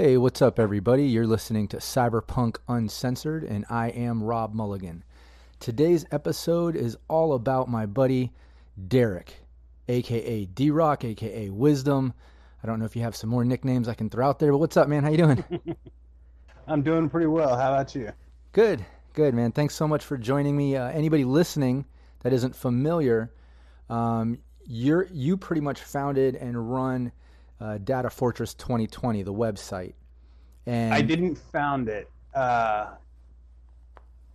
Hey, what's up, everybody? You're listening to Cyberpunk Uncensored, and I am Rob Mulligan. Today's episode is all about my buddy Derek, aka D Rock, aka Wisdom. I don't know if you have some more nicknames I can throw out there, but what's up, man? How you doing? I'm doing pretty well. How about you? Good, good, man. Thanks so much for joining me. Uh, anybody listening that isn't familiar, um, you're you pretty much founded and run uh, Data Fortress 2020, the website. And I didn't found it. Uh,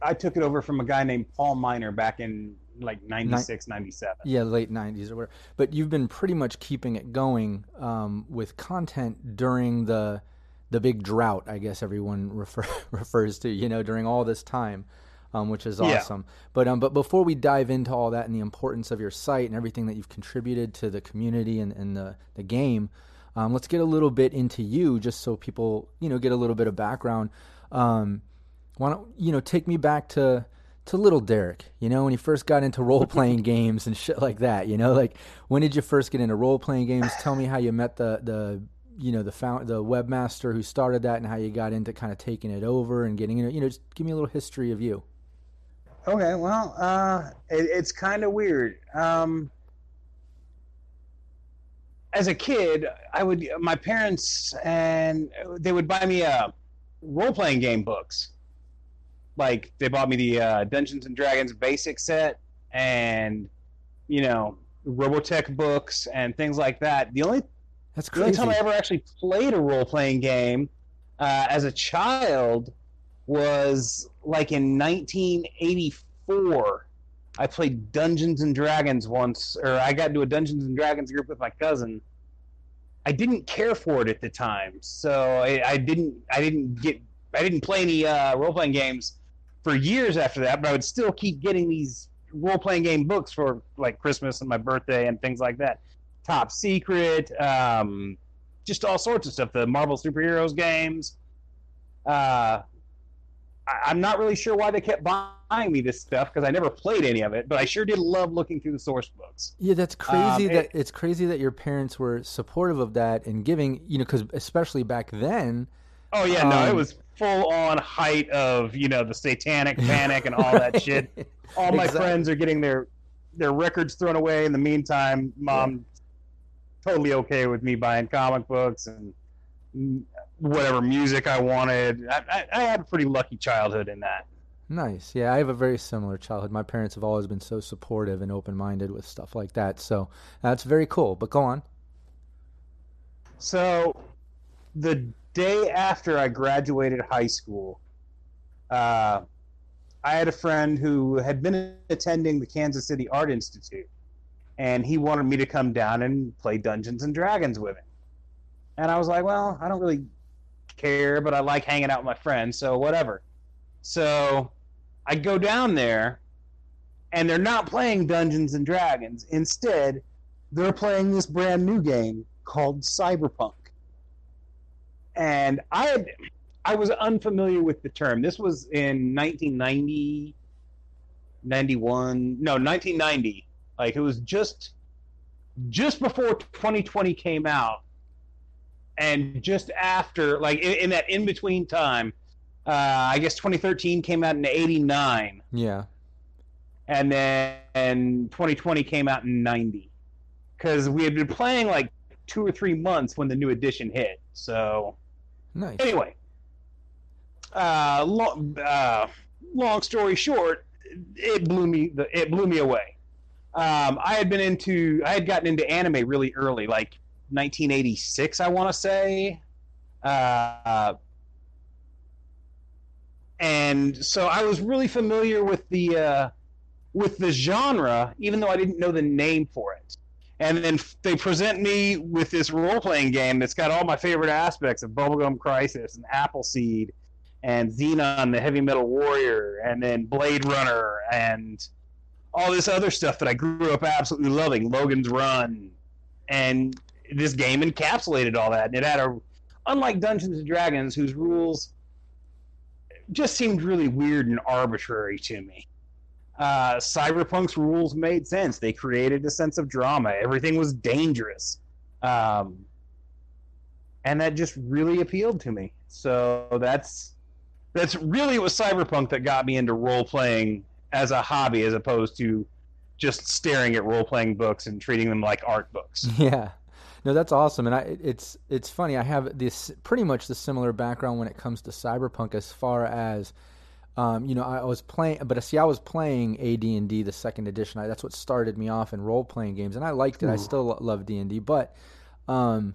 I took it over from a guy named Paul Miner back in like 96, 97. Yeah, late 90s or whatever. But you've been pretty much keeping it going um, with content during the the big drought, I guess everyone refer, refers to, you know, during all this time. Um, which is awesome. Yeah. But um, but before we dive into all that and the importance of your site and everything that you've contributed to the community and, and the, the game, um, let's get a little bit into you, just so people, you know, get a little bit of background. Um, why don't you know take me back to to little Derek? You know, when he first got into role playing games and shit like that. You know, like when did you first get into role playing games? Tell me how you met the the you know the found the webmaster who started that and how you got into kind of taking it over and getting it. You know, just give me a little history of you. Okay, well, uh, it, it's kind of weird. Um, as a kid, I would my parents and they would buy me uh, role playing game books. Like they bought me the uh, Dungeons and Dragons basic set and you know Robotech books and things like that. The only that's crazy. The only time I ever actually played a role playing game uh, as a child was like in 1984 I played Dungeons and Dragons once, or I got into a Dungeons and Dragons group with my cousin. I didn't care for it at the time, so I, I didn't. I didn't get. I didn't play any uh, role playing games for years after that. But I would still keep getting these role playing game books for like Christmas and my birthday and things like that. Top Secret, um, just all sorts of stuff. The Marvel superheroes games. Uh, I, am not really sure why they kept buying me this stuff because I never played any of it, but I sure did love looking through the source books. Yeah, that's crazy. Um, that it, it's crazy that your parents were supportive of that and giving, you know, because especially back then. Oh yeah, um, no, it um, was full on height of you know the satanic panic and all that shit. All my exactly. friends are getting their their records thrown away. In the meantime, mom yeah. totally okay with me buying comic books and whatever music I wanted. I, I, I, had a pretty lucky childhood in that. Nice. Yeah, I have a very similar childhood. My parents have always been so supportive and open minded with stuff like that. So that's very cool. But go on. So the day after I graduated high school, uh, I had a friend who had been attending the Kansas City Art Institute, and he wanted me to come down and play Dungeons and Dragons with him. And I was like, well, I don't really care, but I like hanging out with my friends, so whatever. So I go down there, and they're not playing Dungeons and Dragons. Instead, they're playing this brand new game called Cyberpunk. And I had, I was unfamiliar with the term. This was in 1990, 91, no, 1990. Like it was just just before 2020 came out and just after, like in, in that in between time, uh, I guess 2013 came out in '89. Yeah. And then and 2020 came out in '90, because we had been playing like two or three months when the new edition hit. So. Nice. Anyway. Uh, long, uh, long story short, it blew me. the, It blew me away. Um, I had been into. I had gotten into anime really early, like 1986, I want to say. Uh, and so I was really familiar with the uh, with the genre, even though I didn't know the name for it. And then they present me with this role playing game that's got all my favorite aspects of Bubblegum Crisis and Appleseed and Xenon the Heavy Metal Warrior and then Blade Runner and all this other stuff that I grew up absolutely loving, Logan's Run. And this game encapsulated all that. And it had a, unlike Dungeons and Dragons, whose rules just seemed really weird and arbitrary to me. Uh, Cyberpunk's rules made sense. They created a sense of drama. Everything was dangerous. Um, and that just really appealed to me. So that's that's really was cyberpunk that got me into role playing as a hobby, as opposed to just staring at role playing books and treating them like art books. Yeah. No, that's awesome, and I it's it's funny. I have this pretty much the similar background when it comes to cyberpunk, as far as um, you know, I was playing, but see, I was playing AD and D, the second edition. I, that's what started me off in role playing games, and I liked it. Ooh. I still love D and D, but um,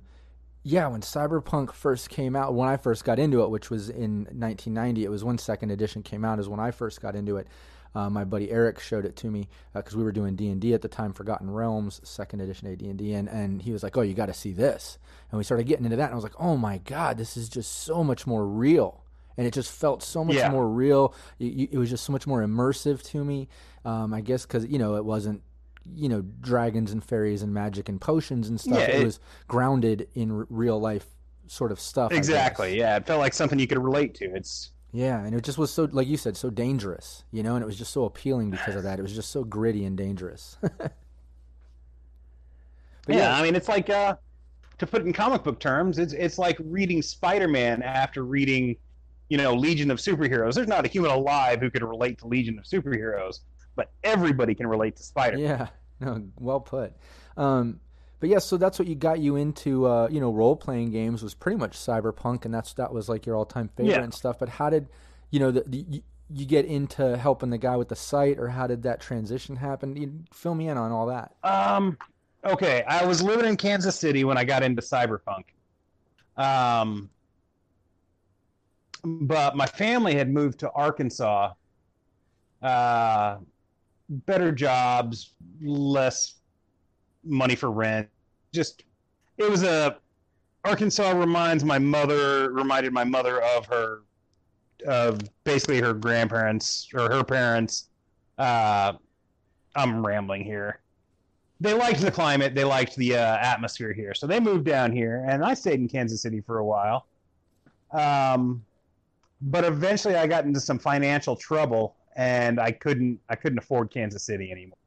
yeah, when Cyberpunk first came out, when I first got into it, which was in 1990, it was when second edition came out. Is when I first got into it. Uh, my buddy Eric showed it to me because uh, we were doing D and D at the time, Forgotten Realms, second edition AD and D, and and he was like, "Oh, you got to see this." And we started getting into that, and I was like, "Oh my god, this is just so much more real." and it just felt so much yeah. more real. It, it, was just so much more immersive to me. Um, I guess because you know it wasn't you know dragons and fairies and magic and potions and stuff. Yeah, it, it was grounded in r- real life sort of stuff. Exactly. Yeah, it felt like something you could relate to. It's yeah, and it just was so, like you said, so dangerous, you know, and it was just so appealing because of that. It was just so gritty and dangerous. yeah, yeah, I mean, it's like uh, to put it in comic book terms, it's it's like reading Spider Man after reading you know, Legion of Superheroes. There's not a human alive who could relate to Legion of Superheroes, but everybody can relate to Spider. Yeah, no, well put. Um, but yeah, so that's what you got you into, uh, you know, role playing games was pretty much Cyberpunk, and that's that was like your all time favorite yeah. and stuff. But how did, you know, the, the you, you, get into helping the guy with the site, or how did that transition happen? You, fill me in on all that. Um, okay, I was living in Kansas City when I got into Cyberpunk. Um, but my family had moved to Arkansas. Uh, better jobs, less money for rent. Just it was a Arkansas reminds my mother reminded my mother of her of basically her grandparents or her parents. Uh, I'm rambling here. They liked the climate. They liked the uh, atmosphere here, so they moved down here, and I stayed in Kansas City for a while. Um, but eventually I got into some financial trouble and I couldn't I couldn't afford Kansas City anymore.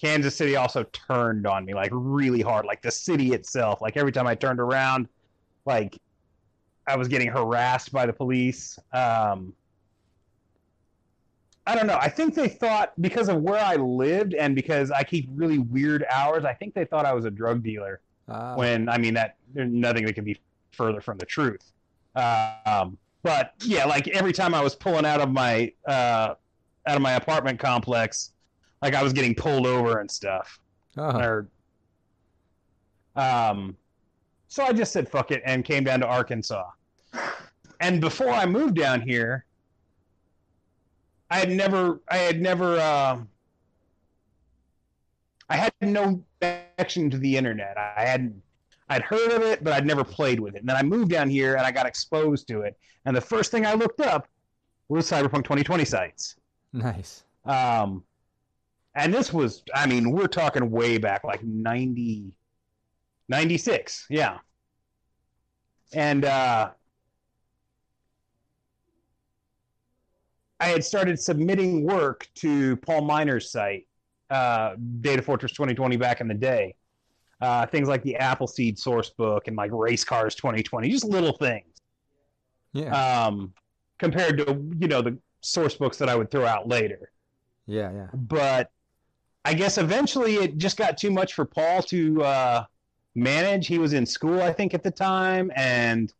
Kansas City also turned on me like really hard, like the city itself. Like every time I turned around, like I was getting harassed by the police. Um, I don't know. I think they thought because of where I lived and because I keep really weird hours, I think they thought I was a drug dealer. Ah. When I mean that there's nothing that could be further from the truth. Um, but yeah, like every time I was pulling out of my uh, out of my apartment complex, like I was getting pulled over and stuff. Uh-huh. Or, um, so I just said fuck it and came down to Arkansas. And before I moved down here, I had never, I had never, uh, I had no connection to the internet. I hadn't I'd heard of it, but I'd never played with it. And then I moved down here and I got exposed to it. And the first thing I looked up was Cyberpunk 2020 sites. Nice. Um, and this was, I mean, we're talking way back, like 90, 96. Yeah. And uh, I had started submitting work to Paul Miner's site, uh, Data Fortress 2020 back in the day uh, things like the Appleseed source book and like Race Cars 2020, just little things. Yeah. Um, compared to you know the source books that I would throw out later. Yeah, yeah. But I guess eventually it just got too much for Paul to uh, manage. He was in school, I think, at the time, and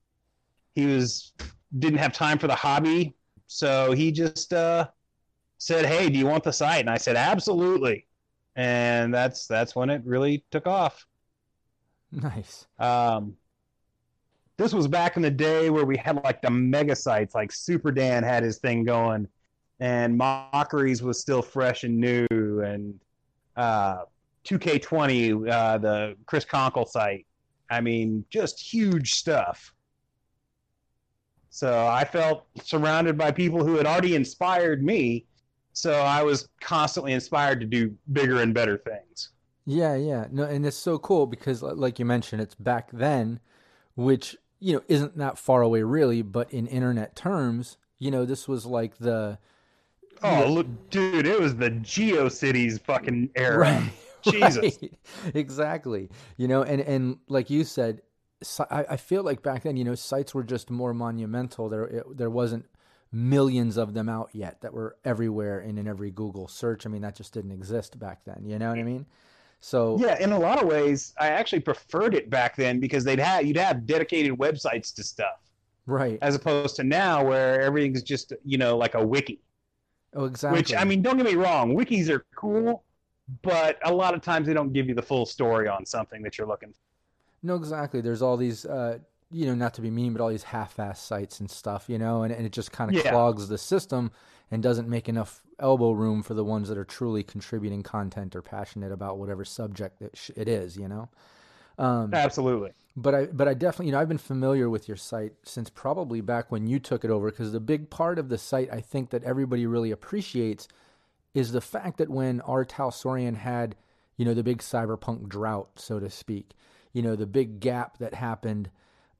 he was didn't have time for the hobby, so he just uh, said, "Hey, do you want the site?" And I said, "Absolutely." And that's that's when it really took off. Nice. Um, this was back in the day where we had like the mega sites, like Super Dan had his thing going, and Mockeries was still fresh and new, and uh, 2K20, uh, the Chris Conkle site. I mean, just huge stuff. So I felt surrounded by people who had already inspired me. So I was constantly inspired to do bigger and better things. Yeah, yeah. No, and it's so cool because, like you mentioned, it's back then, which you know isn't that far away really, but in internet terms, you know, this was like the. Oh, look, dude! It was the GeoCities fucking era. Right, Jesus. Right. Exactly. You know, and and like you said, I, I feel like back then, you know, sites were just more monumental. There, it, there wasn't millions of them out yet that were everywhere and in every Google search. I mean, that just didn't exist back then. You know what I mean? So yeah, in a lot of ways, I actually preferred it back then because they'd have you'd have dedicated websites to stuff, right? As opposed to now, where everything's just you know like a wiki. Oh, exactly. Which I mean, don't get me wrong, wikis are cool, but a lot of times they don't give you the full story on something that you're looking. for. No, exactly. There's all these, uh, you know, not to be mean, but all these half-ass sites and stuff, you know, and, and it just kind of yeah. clogs the system and doesn't make enough elbow room for the ones that are truly contributing content or passionate about whatever subject it, sh- it is, you know. Um, Absolutely. But I, but I definitely, you know, I've been familiar with your site since probably back when you took it over, because the big part of the site I think that everybody really appreciates is the fact that when R. Talsorian had, you know, the big cyberpunk drought, so to speak, you know, the big gap that happened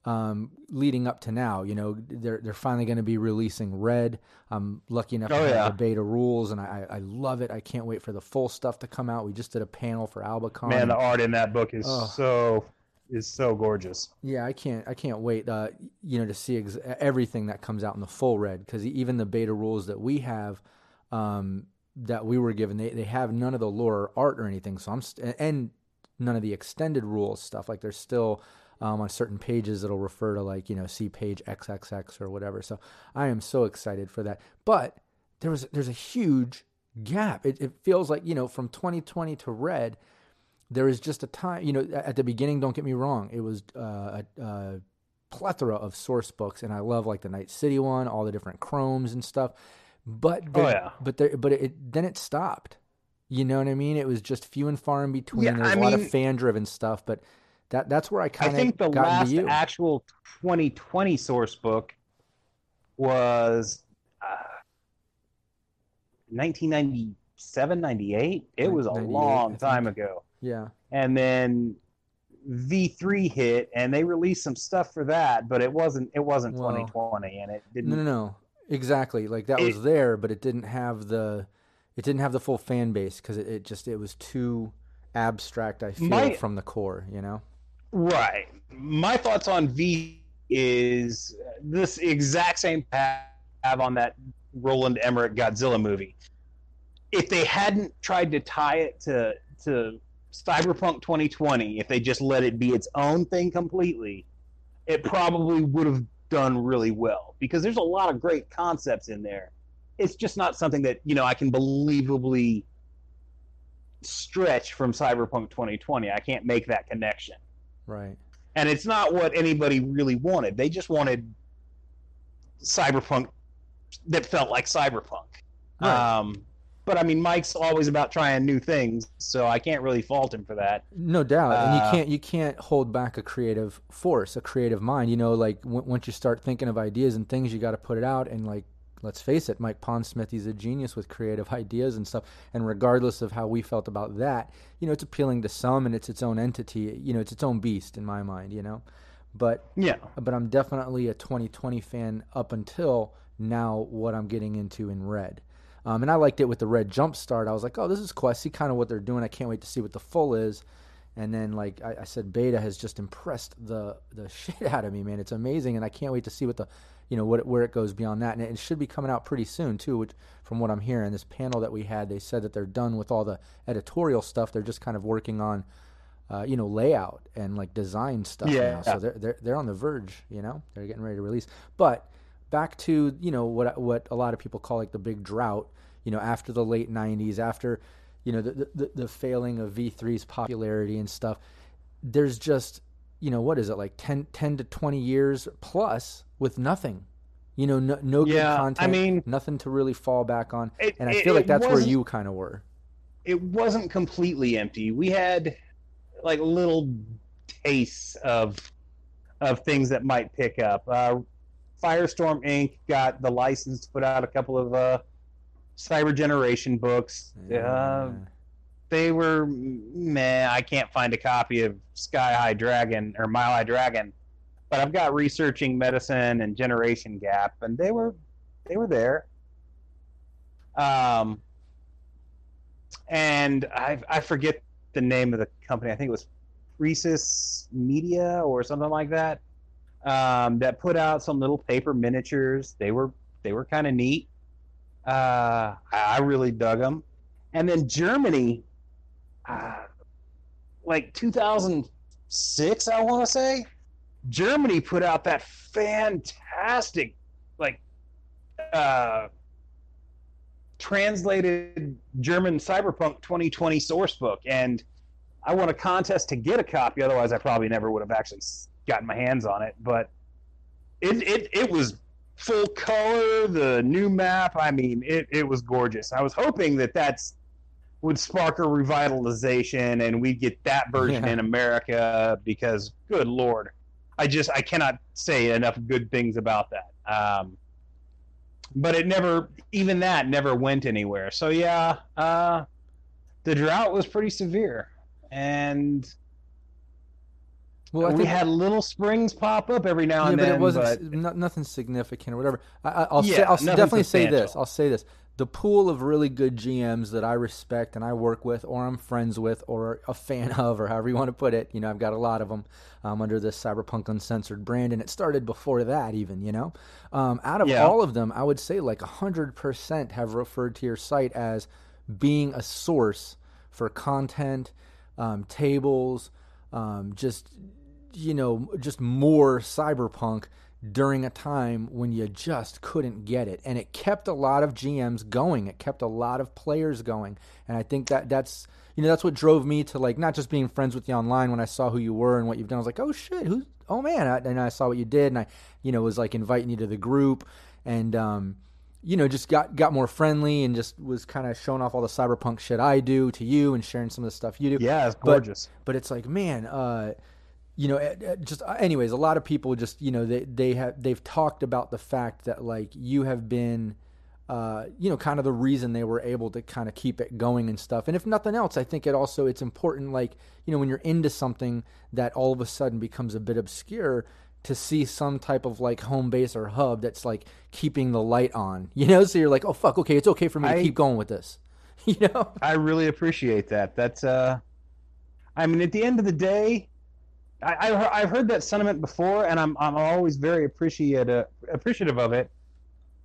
um, leading up to now. You know, they're they're finally going to be releasing Red. I'm lucky enough oh, to yeah. have the beta rules, and I, I love it. I can't wait for the full stuff to come out. We just did a panel for Albacon. Man, the art in that book is oh. so is so gorgeous. Yeah, I can't I can't wait. Uh, you know, to see ex- everything that comes out in the full Red because even the beta rules that we have. Um, that we were given, they, they have none of the lore art or anything. So I'm st- and none of the extended rules stuff. Like there's still um, on certain pages it'll refer to like you know see page XXX or whatever. So I am so excited for that. But there was there's a huge gap. It, it feels like you know from 2020 to red, there is just a time. You know at the beginning, don't get me wrong, it was uh, a, a plethora of source books, and I love like the Night City one, all the different chromes and stuff. But there, oh yeah, but there, but it then it stopped you know what I mean? It was just few and far in between. Yeah, There's a mean, lot of fan driven stuff, but that that's where I kind of. I think the last actual 2020 source book was uh, 1997, 98. It was a long time ago. Yeah. And then V3 hit, and they released some stuff for that, but it wasn't. It wasn't well, 2020, and it didn't. No, no, no. Exactly. Like that it, was there, but it didn't have the it didn't have the full fan base because it, it, just it was too abstract. I feel My, from the core, you know. Right. My thoughts on V is this exact same path have on that Roland Emmerich Godzilla movie. If they hadn't tried to tie it to to Cyberpunk 2020, if they just let it be its own thing completely, it probably would have done really well because there's a lot of great concepts in there it's just not something that you know I can believably stretch from Cyberpunk 2020. I can't make that connection. Right. And it's not what anybody really wanted. They just wanted Cyberpunk that felt like Cyberpunk. Right. Um, but I mean, Mike's always about trying new things, so I can't really fault him for that. No doubt, uh, and you uh, can't you can't hold back a creative force, a creative mind. You know, like w- once you start thinking of ideas and things, you got to put it out and like let's face it, Mike Pondsmith, he's a genius with creative ideas and stuff. And regardless of how we felt about that, you know, it's appealing to some and it's its own entity. You know, it's its own beast in my mind, you know. But yeah, but I'm definitely a 2020 fan up until now. What I'm getting into in red, um, and I liked it with the red jump start. I was like, oh, this is cool. I see kind of what they're doing. I can't wait to see what the full is. And then, like I, I said, beta has just impressed the the shit out of me, man. It's amazing, and I can't wait to see what the you know what where it goes beyond that, and it should be coming out pretty soon too. Which, from what I'm hearing, this panel that we had, they said that they're done with all the editorial stuff. They're just kind of working on, uh, you know, layout and like design stuff yeah. now. So they're they're they're on the verge. You know, they're getting ready to release. But back to you know what what a lot of people call like the big drought. You know, after the late '90s, after you know the the, the failing of V3's popularity and stuff. There's just you know what is it like 10, 10 to 20 years plus with nothing you know no, no yeah, good content i mean nothing to really fall back on it, and i feel like that's where you kind of were it wasn't completely empty we had like little tastes of of things that might pick up uh, Firestorm Ink got the license to put out a couple of uh, cyber generation books yeah. uh, they were meh. I can't find a copy of Sky High Dragon or Mile High Dragon, but I've got researching medicine and Generation Gap, and they were they were there. Um, and I I forget the name of the company. I think it was Rhesus Media or something like that um, that put out some little paper miniatures. They were they were kind of neat. Uh, I really dug them. And then Germany, uh, like 2006, I want to say, Germany put out that fantastic, like, uh, translated German Cyberpunk 2020 source book. And I won a contest to get a copy. Otherwise, I probably never would have actually gotten my hands on it. But it, it, it was full color, the new map. I mean, it, it was gorgeous. I was hoping that that's would spark a revitalization and we'd get that version yeah. in America because, good lord, I just I cannot say enough good things about that. Um, but it never, even that never went anywhere. So yeah, uh, the drought was pretty severe, and well, we had little springs pop up every now and yeah, then, but it wasn't but... nothing significant or whatever. I, will yeah, say, I'll definitely say this. I'll say this: the pool of really good GMs that I respect and I work with, or I'm friends with, or a fan of, or however you want to put it. You know, I've got a lot of them um, under this Cyberpunk Uncensored brand, and it started before that, even. You know, um, out of yeah. all of them, I would say like hundred percent have referred to your site as being a source for content, um, tables, um, just you know, just more cyberpunk during a time when you just couldn't get it. And it kept a lot of GMs going. It kept a lot of players going. And I think that that's you know that's what drove me to like not just being friends with you online when I saw who you were and what you've done. I was like oh shit who's oh man. And I saw what you did and I you know was like inviting you to the group. And um you know just got got more friendly and just was kind of showing off all the cyberpunk shit I do to you and sharing some of the stuff you do. Yeah it's gorgeous. but, but it's like man uh you know, eh, eh, just uh, anyways, a lot of people just you know they they have they've talked about the fact that like you have been. Uh, you know, kind of the reason they were able to kind of keep it going and stuff. And if nothing else, I think it also it's important, like you know, when you're into something that all of a sudden becomes a bit obscure, to see some type of like home base or hub that's like keeping the light on. You know, so you're like, oh fuck, okay, it's okay for me I, to keep going with this. You know, I really appreciate that. That's uh, I mean, at the end of the day, I, I have heard that sentiment before, and I'm I'm always very appreciative appreciative of it.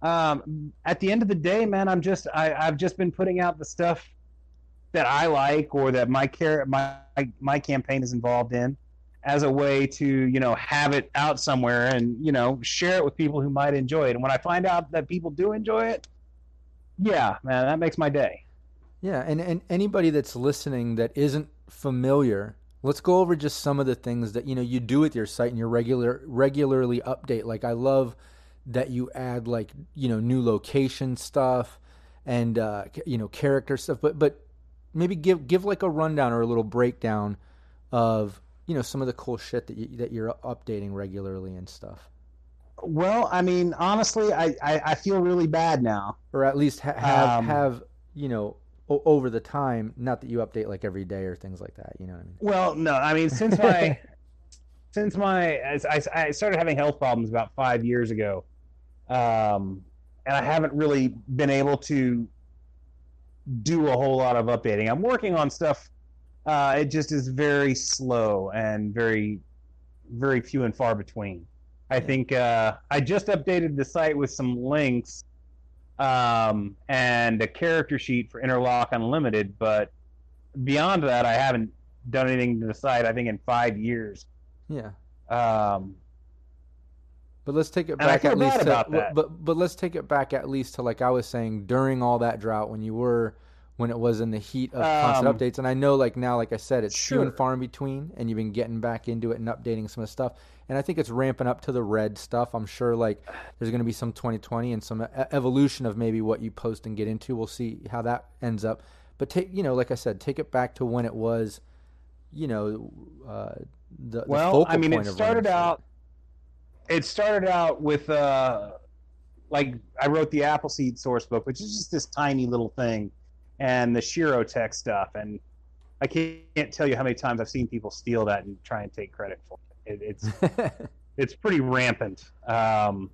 Um, at the end of the day, man, I'm just I, I've just been putting out the stuff that I like or that my care my my campaign is involved in as a way to you know have it out somewhere and you know share it with people who might enjoy it. And when I find out that people do enjoy it, yeah, man, that makes my day. Yeah, and and anybody that's listening that isn't familiar Let's go over just some of the things that you know you do with your site and you regular regularly update. Like I love that you add like you know new location stuff and uh, you know character stuff, but but maybe give give like a rundown or a little breakdown of you know some of the cool shit that you, that you're updating regularly and stuff. Well, I mean, honestly, I, I, I feel really bad now. Or at least ha- have um, have you know o- over the time. Not that you update like every day or things like that. You know what I mean? Well, no. I mean, since my since my I, I started having health problems about five years ago, um, and I haven't really been able to do a whole lot of updating. I'm working on stuff. Uh, it just is very slow and very, very few and far between. I think uh, I just updated the site with some links um, and a character sheet for Interlock Unlimited. But beyond that, I haven't done anything to the site. I think in five years. Yeah. Um, but let's take it back at least to, but but let's take it back at least to like I was saying during all that drought when you were when it was in the heat of constant um, updates and I know like now like I said it's sure. few and far in between and you've been getting back into it and updating some of the stuff and I think it's ramping up to the red stuff. I'm sure like there's going to be some 2020 and some evolution of maybe what you post and get into. We'll see how that ends up. But take you know, like I said, take it back to when it was, you know, uh, the well. The I mean, it started out. It started out with uh, like I wrote the Appleseed source book, which is just this tiny little thing, and the Shirow tech stuff, and I can't tell you how many times I've seen people steal that and try and take credit for. it. It, it's it's pretty rampant. Um,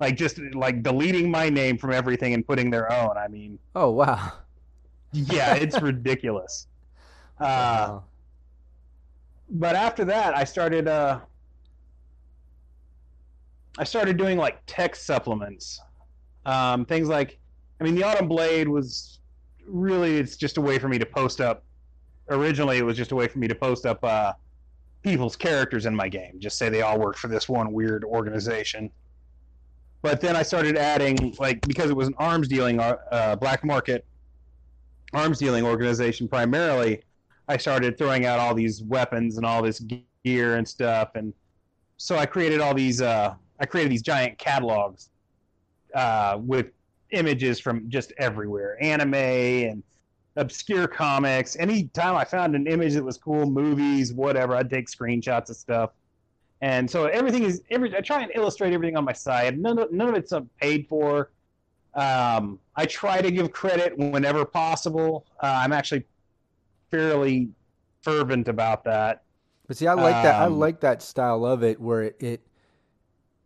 like just like deleting my name from everything and putting their own. I mean, oh wow, yeah, it's ridiculous. Uh, wow. but after that, I started uh, I started doing like tech supplements, um, things like, I mean, the Autumn Blade was really it's just a way for me to post up. Originally, it was just a way for me to post up uh, people's characters in my game. Just say they all work for this one weird organization. But then I started adding like because it was an arms dealing uh, black market arms dealing organization primarily. I started throwing out all these weapons and all this gear and stuff, and so I created all these. Uh, I created these giant catalogs uh, with images from just everywhere, anime and obscure comics. Anytime I found an image that was cool, movies, whatever, I'd take screenshots of stuff. And so everything is every. I try and illustrate everything on my site. None of none of it's paid for. Um, I try to give credit whenever possible. Uh, I'm actually fairly fervent about that. But see, I like um, that. I Um, like that style of it, where it, it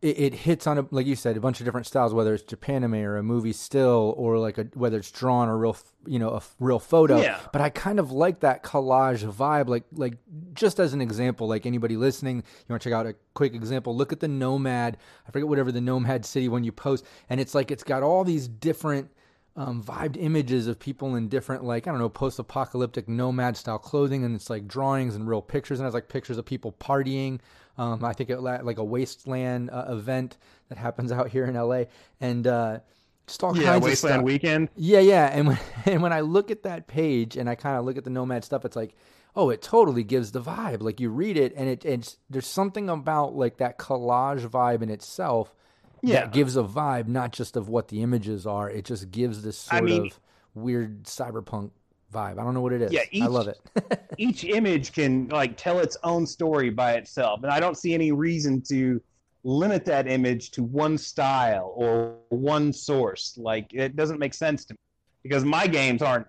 it it hits on a like you said a bunch of different styles, whether it's Japanime or a movie still, or like a whether it's drawn or real, you know, a f- real photo. Yeah. But I kind of like that collage vibe. Like like just as an example, like anybody listening, you want to check out a quick example. Look at the Nomad. I forget whatever the Nomad city when you post, and it's like it's got all these different um, vibed images of people in different like I don't know post-apocalyptic nomad style clothing, and it's like drawings and real pictures, and it's like pictures of people partying. Um, I think it like a wasteland uh, event that happens out here in LA, and uh, just all yeah, kinds of Wasteland stuff. Weekend. Yeah, yeah, and when and when I look at that page and I kind of look at the nomad stuff, it's like, oh, it totally gives the vibe. Like you read it, and it it's there's something about like that collage vibe in itself Yeah. that gives a vibe, not just of what the images are. It just gives this I sort mean- of weird cyberpunk vibe. I don't know what it is. Yeah, I love it. each image can like tell its own story by itself and i don't see any reason to limit that image to one style or one source like it doesn't make sense to me because my games aren't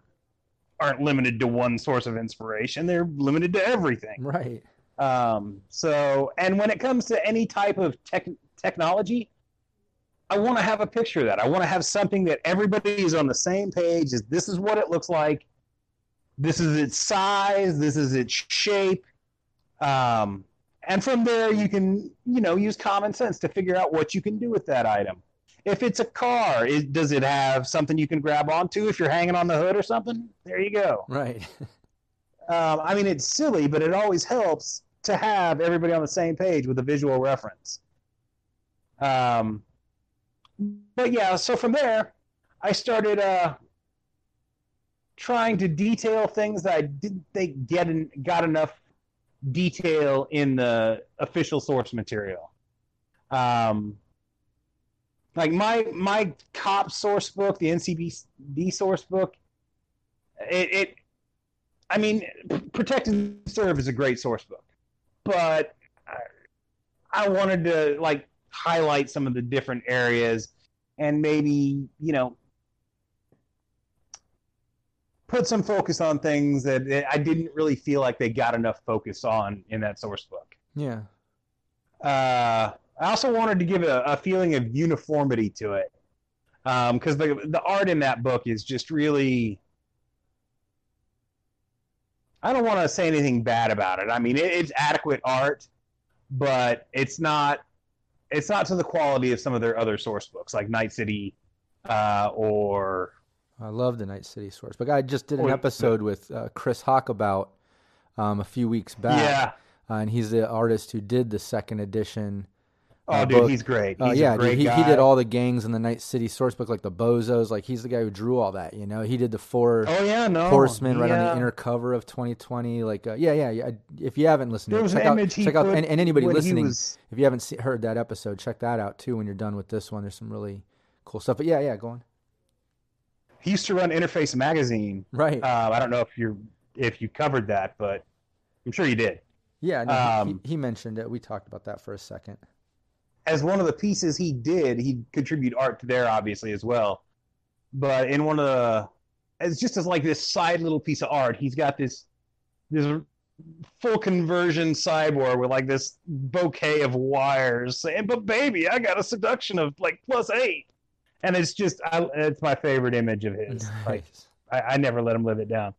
aren't limited to one source of inspiration they're limited to everything right. um, so and when it comes to any type of tech, technology i want to have a picture of that i want to have something that everybody is on the same page is this is what it looks like this is its size this is its shape um, and from there you can you know use common sense to figure out what you can do with that item if it's a car it, does it have something you can grab onto if you're hanging on the hood or something there you go Right. um, I mean, it's silly, but it always helps to have everybody on the same page with a visual reference. Um, but yeah, so from there, I started uh, trying to detail things that I didn't think get in, got enough detail in the official source material. Um, like my my cop source book, the NCPD source book, it, it I mean, Protect and Serve is a great source book, but I, I wanted to like highlight some of the different areas and maybe you know put some focus on things that I didn't really feel like they got enough focus on in that source book. Yeah. Uh, I also wanted to give a, a feeling of uniformity to it because the the art in that book is just really. I don't want to say anything bad about it. I mean, it, it's adequate art, but it's not. It's not to the quality of some of their other source books, like Night City, uh, or I love the Night City source. But I just did an Oh, yeah. episode with uh, Chris Hockabout um, a few weeks back. yeah. Uh, and he's the artist who did the second edition. Oh, uh, dude, book. he's great. Uh, He's yeah, a great dude, he, guy. he did all the gangs in the Night City source book, like the Bozos. Like he's the guy who drew all that. You know, he did the four Oh yeah, no. horsemen right on the inner cover of 2020. Like, uh, yeah, yeah, yeah. If you haven't listened, There to it, an check out, image he check out, and, and anybody listening, was- if you haven't see, heard that episode, check that out too. When you're done with this one, there's some really cool stuff. But yeah, yeah, go on. He used to run Interface Magazine. Right. Uh, I don't know if you if you covered that, but I'm sure you did. yeah, no, he- um, he, he mentioned it. We talked about that for a second. As one of the pieces he did, he'd contribute art to there, obviously as well. But in one of the, it's just as like this side little piece of art. He's got this this full conversion cyborg with like this bouquet of wires saying, "But baby, I got a seduction of like plus eight. And it's just I, it's my favorite image of his. Like I, I never let him live it down.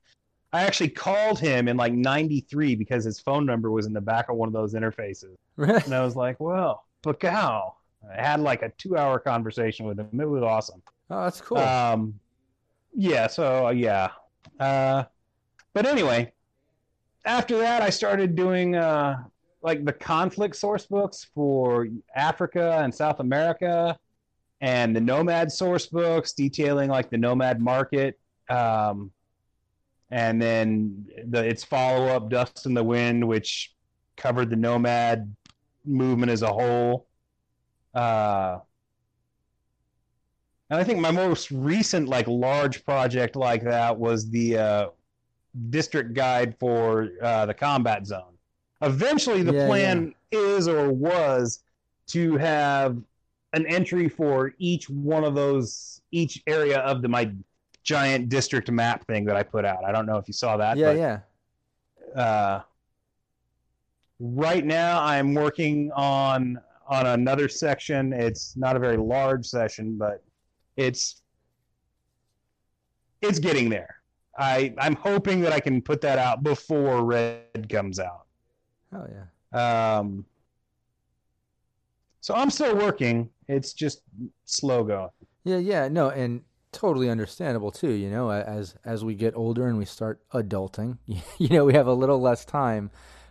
I actually called him in like '93 because his phone number was in the back of one of those interfaces, and I was like, "Well, Bacow." I had like a two-hour conversation with him. It was awesome. Oh, that's cool. Um, yeah. So uh, yeah. Uh, but anyway, after that, I started doing uh, like the conflict source books for Africa and South America, and the Nomad source books detailing like the Nomad market. Um, and then the its follow up, Dust in the Wind, which covered the Nomad movement as a whole. Uh, and I think my most recent like large project like that was the uh, district guide for uh, the combat zone. Eventually, the Yeah, plan is or was to have an entry for each one of those, each area of the my giant district map thing that I put out. I don't know if you saw that. yeah, but, yeah. uh, right now I'm working on on another section. It's not a very large session, but it's it's getting there. I I'm hoping that I can put that out before Red comes out. Oh yeah. Um, so I'm still working. It's just slow going. Yeah, yeah, no, and totally understandable too. You know, as as we get older and we start adulting, you know, we have a little less time.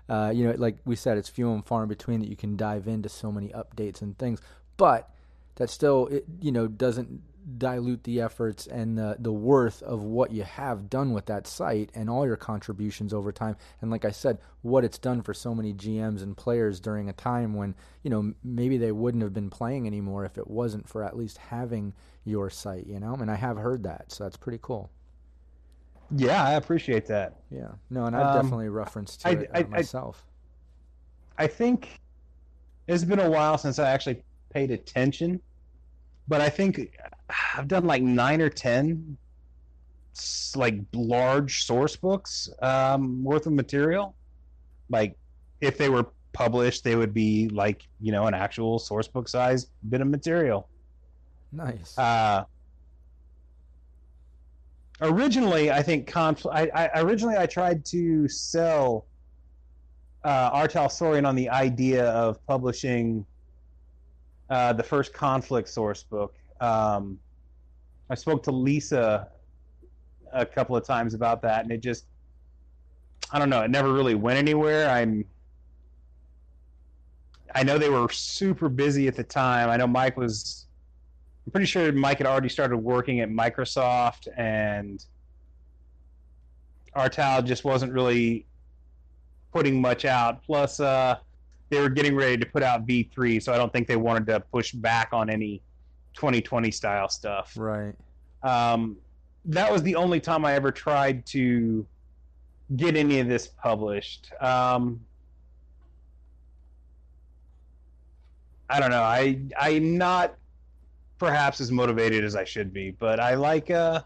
Uh, you know, like we said, it's few and far in between that you can dive into so many updates and things. But that still, it, you know, doesn't dilute the efforts and the the worth of what you have done with that site and all your contributions over time. And like I said, what it's done for so many GMs and players during a time when you know maybe they wouldn't have been playing anymore if it wasn't for at least having your site. You know, and I have heard that, so that's pretty cool. Yeah, I appreciate that. Yeah, no, and I've Um, definitely referenced to I- it uh, I- I- myself. I think it's been a while since I actually paid attention, but I think I've done like nine or ten like large source books um, worth of material. Like if they were published, they would be like you know an actual source book size bit of material. nice. Uh, originally, I think conf- I, I originally I tried to sell uh, R. Talsorian on the idea of publishing uh, the first conflict source book. Um, I spoke to Lisa a couple of times about that, and it just I don't know. It never really went anywhere. I'm I know they were super busy at the time. I know Mike was I'm pretty sure Mike had already started working at Microsoft, and Artal just wasn't really putting much out. Plus, uh, they were getting ready to put out V3, so I don't think they wanted to push back on any 2020 style stuff. right. Um, that was the only time I ever tried to get any of this published. Um, I don't know. I I'm not perhaps as motivated as I should be, but I like uh,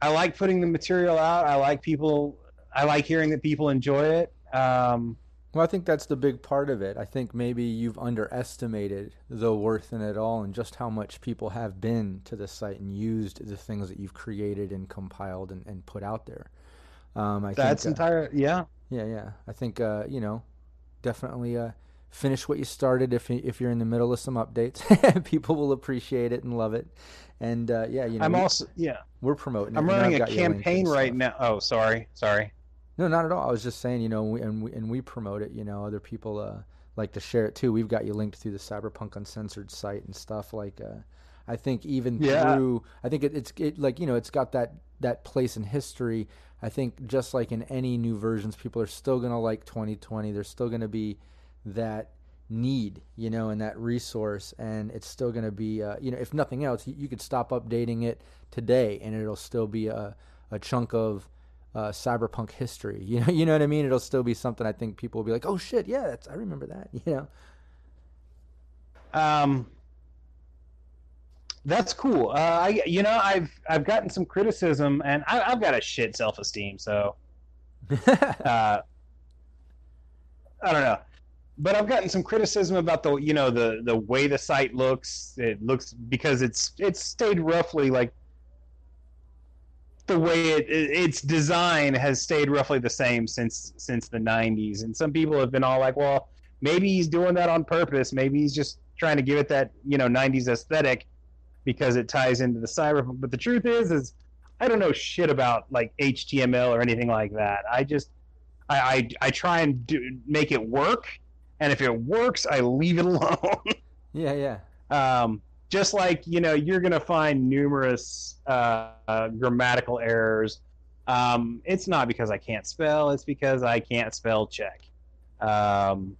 I like putting the material out. I like people. I like hearing that people enjoy it. Um, Well, I think that's the big part of it. I think maybe you've underestimated the worth in it all and just how much people have been to the site and used the things that you've created and compiled and, and put out there. Um, I that's think, uh, entire. Yeah. yeah, yeah. I think uh, you know, definitely uh, finish what you started. If if you're in the middle of some updates, people will appreciate it and love it. And uh, yeah, you know, I'm we, also yeah. we're promoting. it, I'm running a got your link and campaign right now. Oh, sorry, sorry. No, not at all. I was just saying, you know, we, and we and we promote it. You know, other people uh, like to share it too. We've got you linked through the Cyberpunk Uncensored site and stuff. Like, uh, I think even Yeah. through, I think it, it's it like you know, it's got that that place in history. I think just like in any new versions, people are still gonna like 2020. There's still gonna be that need, you know, and that resource, and it's still gonna be, uh, you know, if nothing else, you, you could stop updating it today, and it'll still be a a chunk of uh, cyberpunk history. You know, you know what I mean. It'll still be something I think people will be like, "Oh shit, yeah, that's, I remember that." You know, Um, that's cool. Uh, I, you know, I've I've gotten some criticism, and I, I've got a shit self esteem, so uh, I don't know. But I've gotten some criticism about the you know the the way the site looks. It looks because it's it's stayed roughly like the way it, its design has stayed roughly the same since since the 90s and some people have been all like well maybe he's doing that on purpose. Maybe he's just trying to give it that you know 90s aesthetic because it ties into the cyberpunk but the truth is is i don't know shit about like html or anything like that. I just i i, I try and do, make it work. And if it works i leave it alone. Yeah yeah. Um just like you know you're going to find numerous uh, uh, grammatical errors. Um, it's not because i can't spell it's because i can't spell check. Um,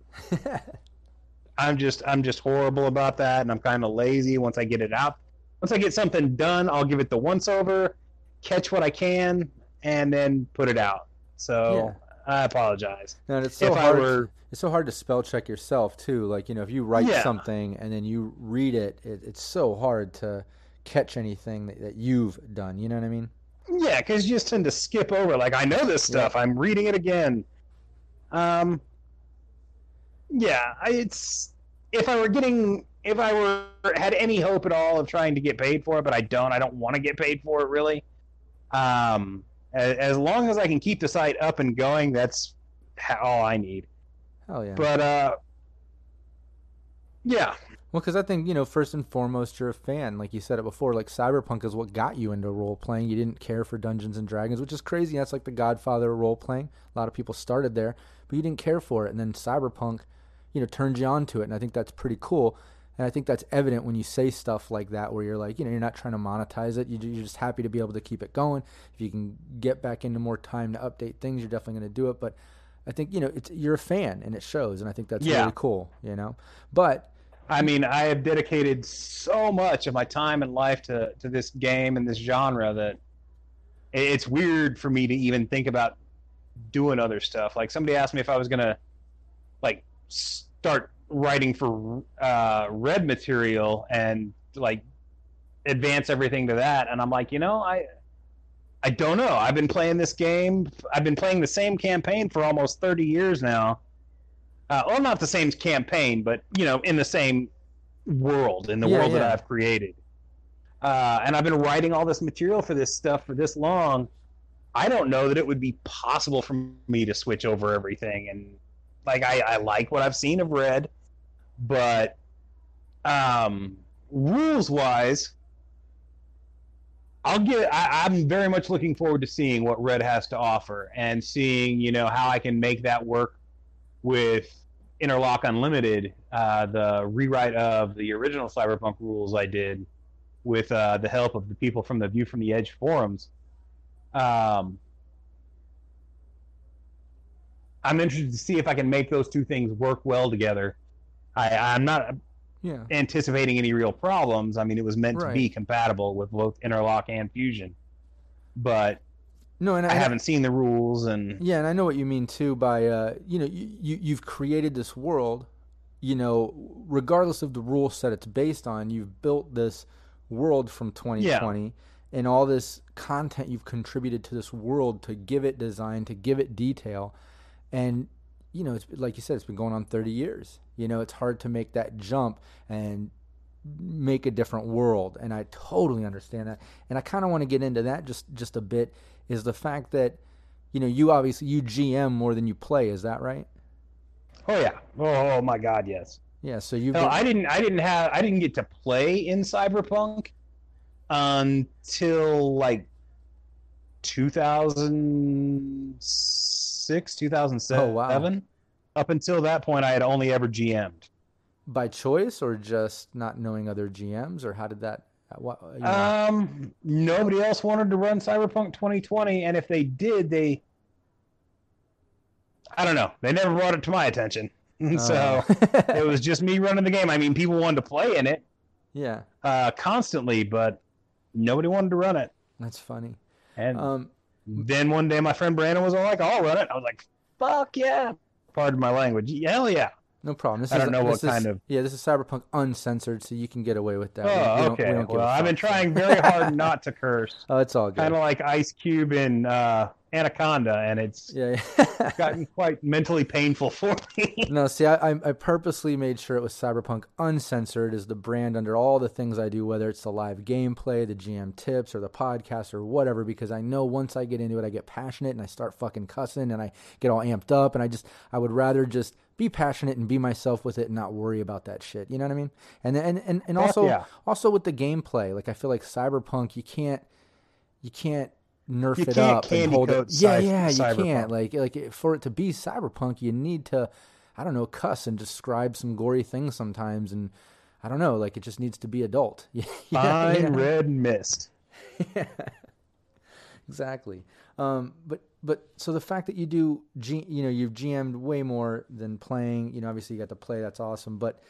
i'm just i'm just horrible about that and i'm kind of lazy. Once i get it out once i get something done i'll give it the once over catch what i can and then put it out. So yeah. I apologize no, it's so if hard. Were, it's so hard to spell check yourself too. Like you know, if you write yeah. something and then you read it, it, it's so hard to catch anything that, that you've done. You know what I mean? Yeah, because you just tend to skip over. Like I know this stuff. Yeah. I'm reading it again. Um. Yeah, I, it's if I were getting if I were had any hope at all of trying to get paid for it, but I don't. I don't want to get paid for it really. Um, as, as long as I can keep the site up and going, that's all I need. Oh yeah. But uh, yeah. Well, because I think you know, first and foremost, you're a fan. Like you said it before, like Cyberpunk is what got you into role playing. You didn't care for Dungeons and Dragons, which is crazy. That's like the Godfather of role playing. A lot of people started there, but you didn't care for it, and then Cyberpunk, you know, turned you on to it, and I think that's pretty cool. And I think that's evident when you say stuff like that, where you're like, you know, you're not trying to monetize it. You're just happy to be able to keep it going. If you can get back into more time to update things, you're definitely going to do it. But I think you know it's you're a fan and it shows, and I think that's yeah. really cool. You know, but I mean, I have dedicated so much of my time and life to to this game and this genre that it's weird for me to even think about doing other stuff. Like somebody asked me if I was gonna like start writing for uh, red material and like advance everything to that, and I'm like, you know, I I don't know. I've been playing this game. I've been playing the same campaign for almost 30 years now. Uh, well, not the same campaign, but you know, in the same world, in the yeah, world yeah. that I've created. Uh, and I've been writing all this material for this stuff for this long. I don't know that it would be possible for me to switch over everything. And like, I, I like what I've seen of Red, but um, rules wise, I'll get. I, am very much looking forward to seeing what Red has to offer and seeing, you know, how I can make that work with Interlock Unlimited, uh, the rewrite of the original Cyberpunk rules I did with uh, the help of the people from the View from the Edge forums. Um, I'm interested to see if I can make those two things work well together. I, I'm not yeah. anticipating any real problems. I mean, it was meant right. to be compatible with both interlock and Fuzion, but no, and I, I haven't seen the rules and yeah, and I know what you mean too. By uh, you know, you, you you've created this world, you know, regardless of the rule set it's based on, you've built this world from 2020. Yeah. And all this content you've contributed to this world to give it design, to give it detail, and you know, it's like you said, it's been going on 30 years. You know, it's hard to make that jump and make a different world. And I totally understand that. And I kind of want to get into that just just a bit. Is the fact that you know you obviously you GM more than you play. Is that right? Oh yeah. Oh, oh my God, yes. Yeah. So you. No. I didn't. I didn't have. I didn't get to play in Cyberpunk until like 2000 2006, 2007. Oh, wow. Up until that point, I had only ever GM'd. By choice or just not knowing other GMs, or how did that? Uh, what, you know? Um, nobody else wanted to run Cyberpunk 2020, and if they did, they, I don't know, they never brought it to my attention. so oh. it was just me running the game. I mean, people wanted to play in it, yeah, uh, constantly, but nobody wanted to run it. That's funny. And um, then one day my friend Brandon was all like, I'll run it. I was like, fuck yeah. Pardon my language. Hell yeah. No problem. This I is, don't know this what is- kind of- Yeah, this is Cyberpunk uncensored, so you can get away with that. We- we Oh, we okay. Well, I've been trying very hard not to curse, Oh, it's all good. kind of like Ice Cube in uh, Anaconda, and it's yeah. yeah. gotten quite mentally painful for me. no, see, I, I purposely made sure it was Cyberpunk uncensored is the brand under all the things I do, whether it's the live gameplay, the GM tips, or the podcast, or whatever, because I know once I get into it, I get passionate and I start fucking cussing and I get all amped up, and I just I would rather just be passionate and be myself with it and not worry about that shit. You know what I mean? And and and, and also yeah. also with the gameplay, like I feel like Cyberpunk, you can't you can't nerf You it up and hold it. Yeah, cy- yeah, you Cyberpunk. can't. Like like for it to be Cyberpunk, you need to I don't know, cuss and describe some gory things sometimes and I don't know, like it just needs to be adult. Yeah, Fine yeah. red mist. exactly. Um, but but so the fact that you do, G, you know, you've GM'd way more than playing. You know, obviously you got to play. That's awesome. But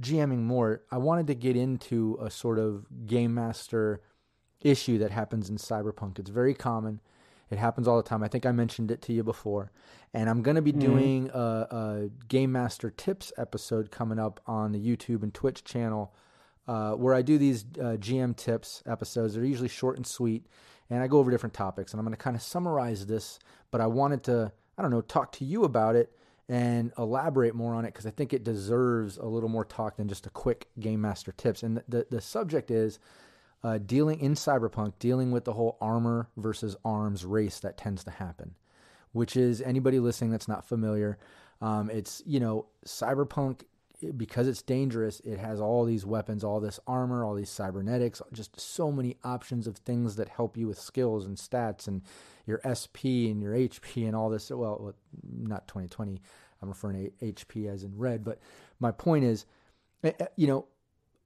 GMing more, I wanted to get into a sort of game master issue that happens in Cyberpunk. It's very common. It happens all the time. I think I mentioned it to you before. And I'm going to be doing a, a Game Master Tips episode coming up on the YouTube and Twitch channel uh, where I do these uh, GM tips episodes. They're usually short and sweet, and I go over different topics. And I'm going to kind of summarize this, but I wanted to, I don't know, talk to you about it and elaborate more on it because I think it deserves a little more talk than just a quick Game Master tips. And the, the subject is uh, dealing in Cyberpunk, dealing with the whole armor versus arms race that tends to happen, which is anybody listening that's not familiar. Um, it's, you know, Cyberpunk, because it's dangerous, it has all these weapons, all this armor, all these cybernetics, just so many options of things that help you with skills and stats and your SP and your HP and all this. Well, not 2020, I'm referring to HP as in red, but my point is, eh, eh, you know,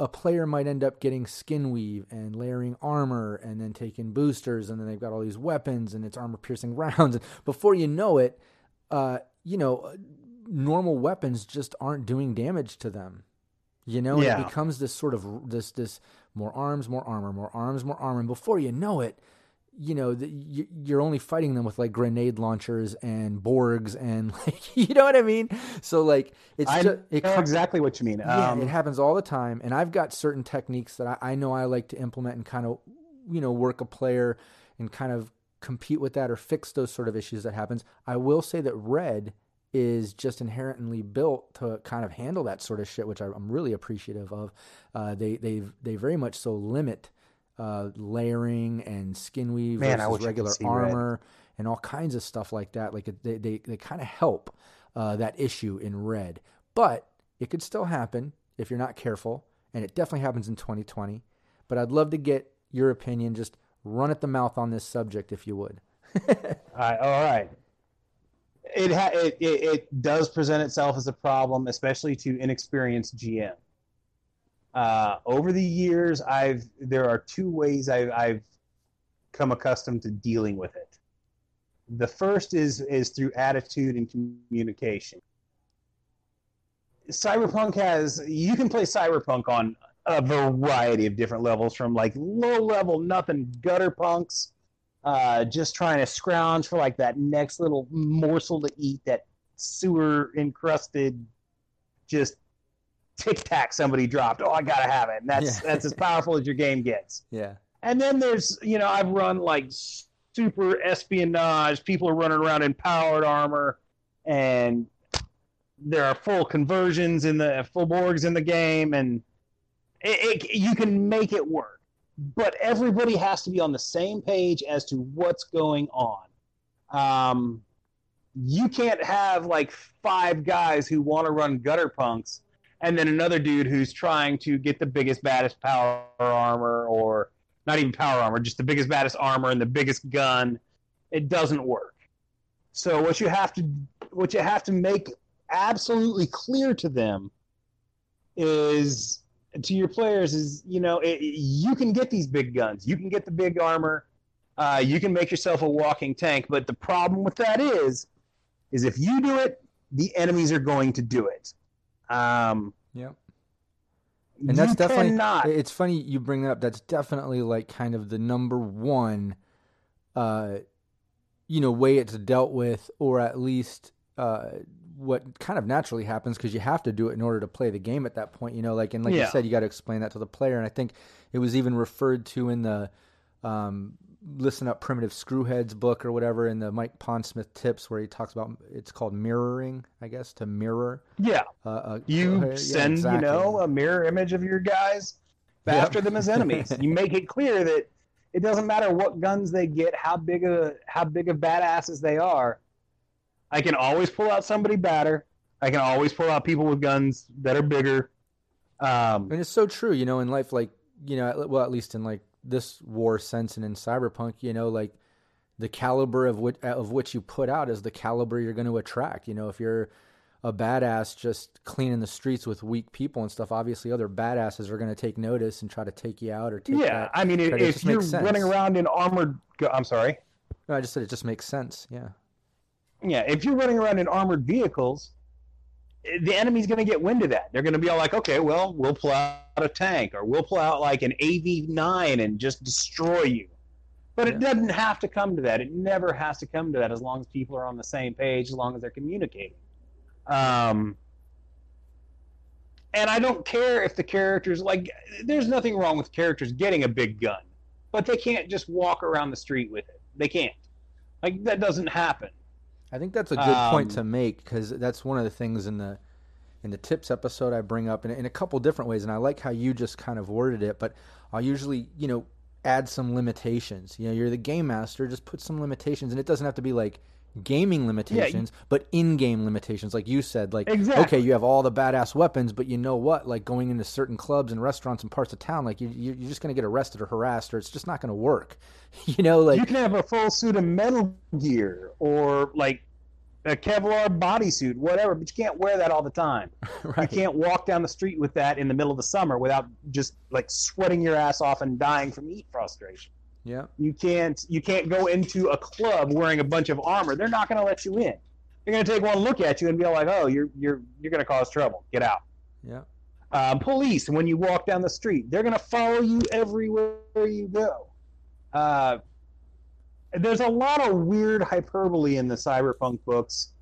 a player might end up getting skin weave and layering armor and then taking boosters and then they've got all these weapons and it's armor piercing rounds and before you know it uh, you know normal weapons just aren't doing damage to them you know Yeah. it becomes this sort of this this more arms more armor more arms more armor and before you know it you know the, you, you're only fighting them with like grenade launchers and borgs and like you know what i mean so like it's I just it know com- exactly what you mean. yeah, Um, it happens all the time, and I've got certain techniques that I, I know I like to implement and kind of, you know, work a player and kind of compete with that or fix those sort of issues that happens. I will say that red is just inherently built to kind of handle that sort of shit, which I'm really appreciative of. Uh, they they they very much so limit uh, layering and skin weave Man, versus wish I could regular see red. armor and all kinds of stuff like that. Like they they they kind of help uh, that issue in red, but it could still happen if you're not careful, and it definitely happens in 2020. But I'd love to get your opinion. Just run at the mouth on this subject, if you would. I- all right. It, ha- it, it it does present itself as a problem, especially to inexperienced GM. Uh, over the years, I've there are two ways I've, I've come accustomed to dealing with it. The first is is through attitude and communication. Cyberpunk has you can play Cyberpunk on a variety of different levels, from like low level nothing gutter punks uh, just trying to scrounge for like that next little morsel to eat, that sewer encrusted, just tic tac somebody dropped. Oh, I gotta have it. And that's Yeah. that's as powerful as your game gets. Yeah. And then there's you know I've run like super espionage. People are running around in powered armor, and there are full conversions in the full Borgs in the game, and it, it, you can make it work. But everybody has to be on the same page as to what's going on. Um, you can't have like five guys who want to run gutter punks, and then another dude who's trying to get the biggest, baddest power armor, or not even power armor, just the biggest, baddest armor and the biggest gun. It doesn't work. So what you have to what you have to make absolutely clear to them is to your players is you know it, you can get these big guns, you can get the big armor, uh, you can make yourself a walking tank. But the problem with that is, is if you do it, the enemies are going to do it. Um, Yep. And that's definitely cannot. It's funny you bring that up. That's definitely like kind of the number one, uh, you know, way it's dealt with, or at least uh, what kind of naturally happens because you have to do it in order to play the game at that point. You know, like and like Yeah. you said, you got to explain that to the player. And I think it was even referred to in the um, "Listen Up, Primitive Screwheads" book or whatever in the Mike Pondsmith tips, where he talks about it's called mirroring, I guess, to mirror. Yeah, Uh, uh, you yeah, send exactly. you know a mirror image of your guys Yep. after them as enemies. you make it clear that it doesn't matter what guns they get, how big of how big of badasses they are. I can always pull out somebody badder. I can always pull out people with guns that are bigger. Um, And it's so true, you know, in life, like, you know, well, at least in like this war sense and in cyberpunk, you know, like the caliber of what of which you put out is the caliber you're going to attract. You know, if you're a badass just cleaning the streets with weak people and stuff, obviously other badasses are going to take notice and try to take you out or take yeah, that. I mean, if. It if you're running around in armored, I'm sorry. No, I just said it just makes sense. Yeah. Yeah, if you're running around in armored vehicles, eh, the enemy's going to get wind of that. They're going to be all like, okay, well, we'll pull out a tank or we'll pull out like an AV9 and just destroy you. But it doesn't have to come to that. It never has to come to that as long as people are on the same page, as long as they're communicating. Um, and I don't care if the characters, like, there's nothing wrong with characters getting a big gun, but they can't just walk around the street with it. They can't. Like, that doesn't happen. I think that's a good point Um, to make because that's one of the things in the in the tips episode I bring up in, in a couple different ways, and I like how you just kind of worded it. But I'll usually, you know, add some limitations. You know, you're the game master, just put some limitations, and it doesn't have to be like gaming limitations, but in-game limitations, like you said. Like, Exactly. okay, you have all the badass weapons, but you know what? Like going into certain clubs and restaurants and parts of town, like you, you you're just gonna get arrested or harassed, or it's just not gonna work. you know, like you can have a full suit of Metal Gear or like a Kevlar bodysuit, whatever, but you can't wear that all the time. You can't walk down the street with that in the middle of the summer without just like sweating your ass off and dying from heat frustration. Yeah. You can't you can't go into a club wearing a bunch of armor. They're not going to let you in. They're going to take one look at you and be like, "Oh, you're you're you're going to cause trouble. Get out." Yeah. um, police when you walk down the street. They're going to follow you everywhere you go. Uh, there's a lot of weird hyperbole in the cyberpunk books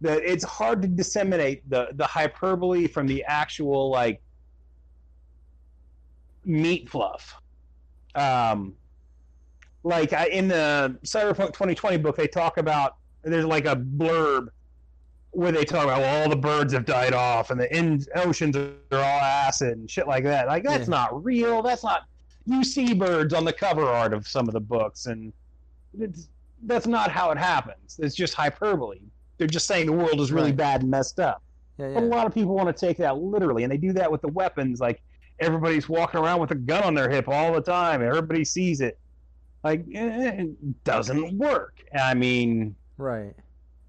that it's hard to disseminate the, the hyperbole from the actual like meat fluff. Um, like I, in the Cyberpunk 2020 book, they talk about there's like a blurb where they talk about well, all the birds have died off and the in- oceans are all acid and shit like that. Like that's Yeah. not real. That's not. You see birds on the cover art of some of the books, and it's, that's not how it happens. It's just hyperbole. They're just saying the world is really Right. bad and messed up. Yeah. But a lot of people want to take that literally, and they do that with the weapons. Like everybody's walking around with a gun on their hip all the time. Everybody sees it. Like eh, it doesn't work. I mean, Right.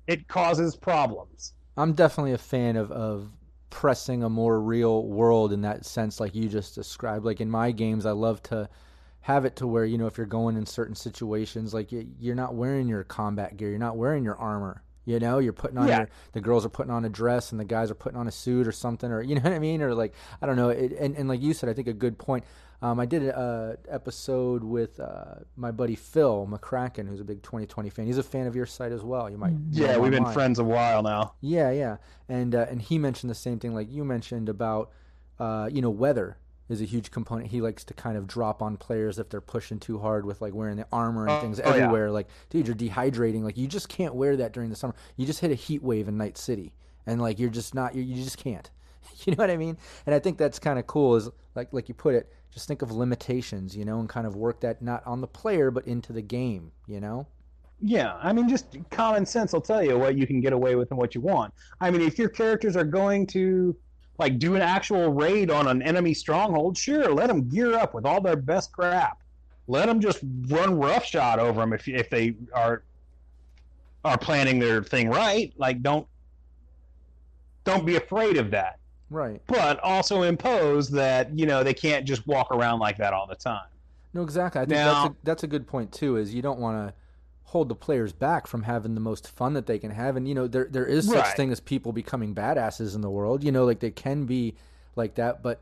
it causes problems. I'm definitely a fan of, of pressing a more real world in that sense, like you just described. Like in my games, I love to have it to where you know if you're going in certain situations, like you're not wearing your combat gear, you're not wearing your armor. You know, you're putting on Yeah. your the girls are putting on a dress and the guys are putting on a suit or something, or you know what I mean, or like I don't know. It, and and like you said, I think a good point. Um, I did a episode with uh, my buddy Phil McCracken, who's a big 2020 fan. He's a fan of your site as well. You might Yeah, we've been online. friends a while now. Yeah, yeah, and uh, and he mentioned the same thing like you mentioned about uh, you know weather is a huge component. He likes to kind of drop on players if they're pushing too hard with like wearing the armor and Oh, things oh, yeah. everywhere. Like, dude, you're dehydrating. Like, you just can't wear that during the summer. You just hit a heat wave in Night City, and like you're just not. You you just can't. You know what I mean? And I think that's kind of cool. Is like like you put it. Just think of limitations, you know, and kind of work that not on the player but into the game. You know? Yeah, I mean, just common sense will tell you what you can get away with and what you want. I mean, if your characters are going to like do an actual raid on an enemy stronghold, sure, let them gear up with all their best crap. Let them just run roughshod over them if if they are are planning their thing right. Like, don't don't be afraid of that, Right. but also impose that you know they can't just walk around like that all the time. No, exactly. I think Now- that's a, that's a good point too. Is you don't want to hold the players back from having the most fun that they can have, and you know there there is such Right. thing as people becoming badasses in the world. You know, like they can be like that, but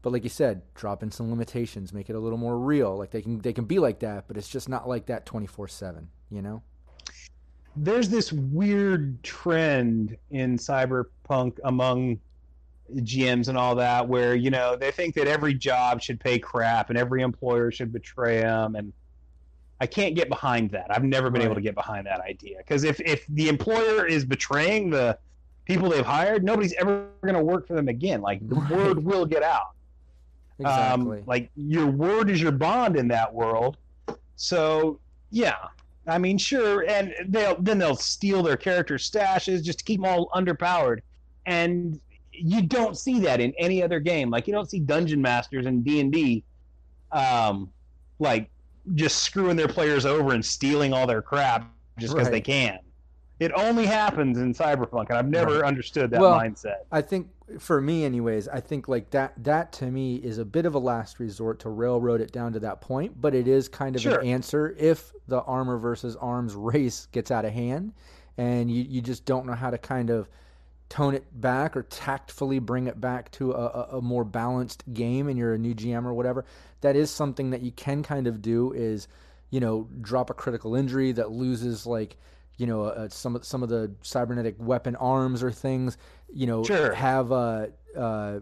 but like you said, drop in some limitations, make it a little more real. Like they can they can be like that, but it's just not like that twenty four seven. You know. there's this weird trend in cyberpunk among GMs and all that where you know they think that every job should pay crap and every employer should betray them and I can't get behind that. I've never been Right. able to get behind that idea because if if the employer is betraying the people they've hired, nobody's ever going to work for them again. Like the Right. word will get out. Exactly. Um, like your word is your bond in that world. So yeah, I mean sure, and they'll then they'll steal their character stashes just to keep them all underpowered, and you don't see that in any other game. Like you don't see dungeon masters in D and D, um, like just screwing their players over and stealing all their crap just because they can. It only happens in Cyberpunk, and I've never Right. understood that Well, mindset. I think for me, anyways, I think like that. That to me is a bit of a last resort to railroad it down to that point, but it is kind of Sure. an answer if the armor versus arms race gets out of hand, and you you just don't know how to kind of tone it back or tactfully bring it back to a, a, a more balanced game, and you're a new GM or whatever. That is something that you can kind of do is, you know, drop a critical injury that loses like you know uh, some of some of the cybernetic weapon arms or things you know Sure. have uh uh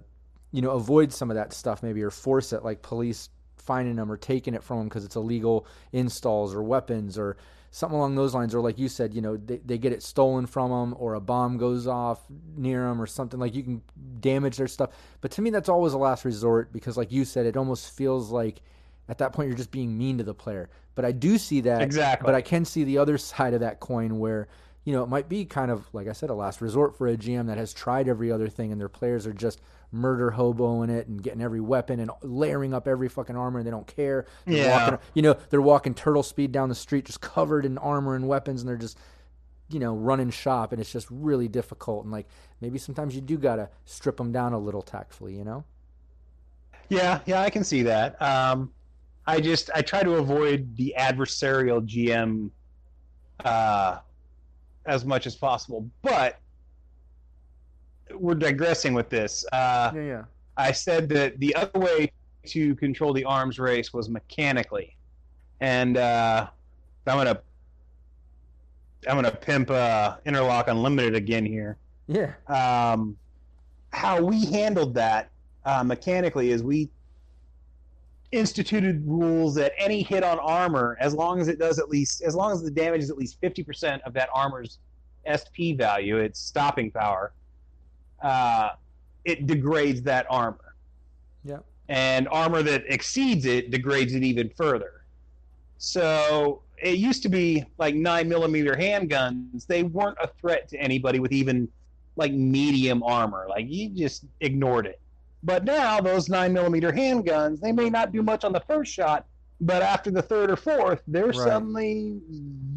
you know avoid some of that stuff maybe or force it like police finding them or taking it from them because it's illegal installs or weapons or something along those lines or like you said you know they, they get it stolen from them or a bomb goes off near them or something like you can damage their stuff but to me that's always a last resort because like you said it almost feels like at that point you're just being mean to the player but i do see that Exactly. but i can see the other side of that coin where you know it might be kind of like i said a last resort for a gm that has tried every other thing and their players are just murder hoboing it and getting every weapon and layering up every fucking armor and they don't care They're Yeah. walking, you know they're walking turtle speed down the street just covered in armor and weapons and they're just you know running shop and it's just really difficult and like maybe sometimes you do gotta strip them down a little tactfully you know Yeah, yeah, I can see that. Um, I just I try to avoid the adversarial GM uh, as much as possible, but we're digressing with this. Uh, yeah yeah. I said that the other way to control the arms race was mechanically, and uh, I'm gonna I'm gonna pimp uh, Interlock Unlimited again here. Yeah. Um, how we handled that uh, mechanically is we instituted rules that any hit on armor, as long as it does at least, as long as the damage is at least 50% of that armor's SP value, its stopping power, uh, it degrades that armor. yeah And armor that exceeds it degrades it even further. So it used to be like nine millimeter handguns. They weren't a threat to anybody with even like medium armor. Like you just ignored it. But now those nine millimeter handguns, they may not do much on the first shot, but after the third or fourth, they're Right. suddenly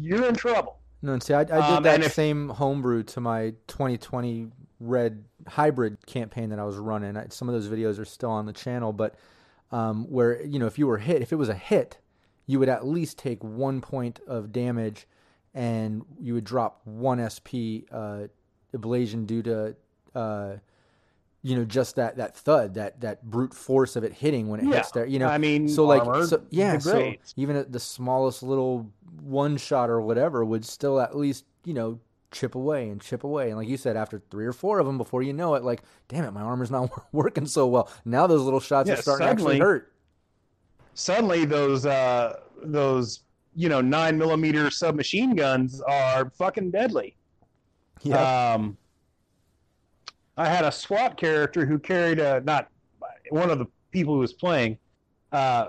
you're in trouble. No, and see, I, I did Um, that if- same homebrew to my 2020 Red hybrid campaign that I was running. I, some of those videos are still on the channel, but um, where you know if you were hit, if it was a hit, you would at least take one point of damage, and you would drop one SP uh, ablation due to. Uh, you know, just that that thud, that that brute force of it hitting when it Yeah. hits there. You know, I mean, so like so, yeah so even at the smallest little one shot or whatever would still at least you know chip away and chip away and like you said after three or four of them before you know it like damn it my armor's not working so well now those little shots Yeah, are starting to actually hurt suddenly those uh, those you know nine millimeter submachine guns are fucking deadly. Um, I had a SWAT character who carried a not one of the people who was playing uh,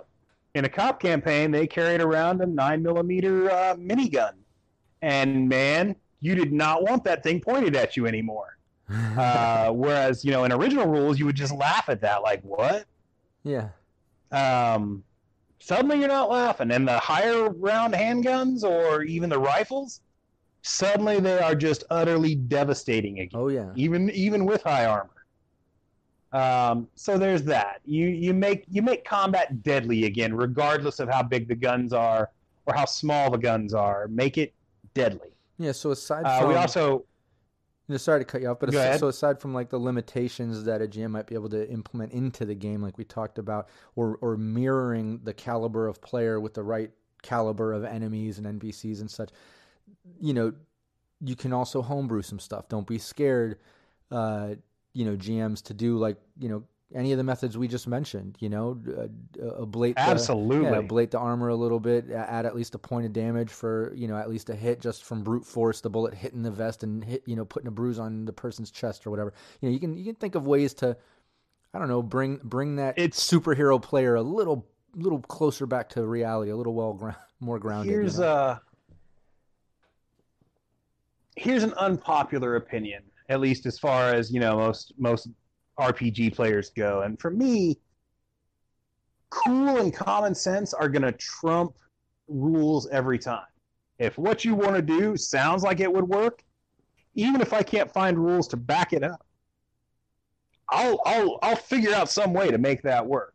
in a cop campaign. They carried around a nine millimeter uh, minigun, and man, you did not want that thing pointed at you anymore. Uh, whereas you know in original rules, you would just laugh at that, like what? yeah um, suddenly you're not laughing. And the higher round handguns or even the rifles, suddenly they are just utterly devastating again, oh yeah even even with high armor. Um, so there's that. You you make you make combat deadly again, regardless of how big the guns are or how small the guns are. Make it deadly. Yeah so aside Uh, from we also No, sorry to cut you off, but Go as- ahead. so aside from like the limitations that a GM might be able to implement into the game, like we talked about, or or mirroring the caliber of player with the right caliber of enemies and NPCs and such, you know, you can also homebrew some stuff. Don't be scared, uh, you know, GMs to do like you know any of the methods we just mentioned. You know, uh, ablate absolutely the, yeah, ablate the armor a little bit, add at least a point of damage for you know at least a hit just from brute force, the bullet hitting the vest and hit you know putting a bruise on the person's chest or whatever. You know, you can you can think of ways to, I don't know, bring bring that It's- superhero player a little little closer back to reality, a little well ground, more grounded. you here's know? a here's an unpopular opinion at least as far as you know most most rpg players go and for me cool and common sense are going to trump rules every time if what you want to do sounds like it would work even if i can't find rules to back it up i'll i'll i'll figure out some way to make that work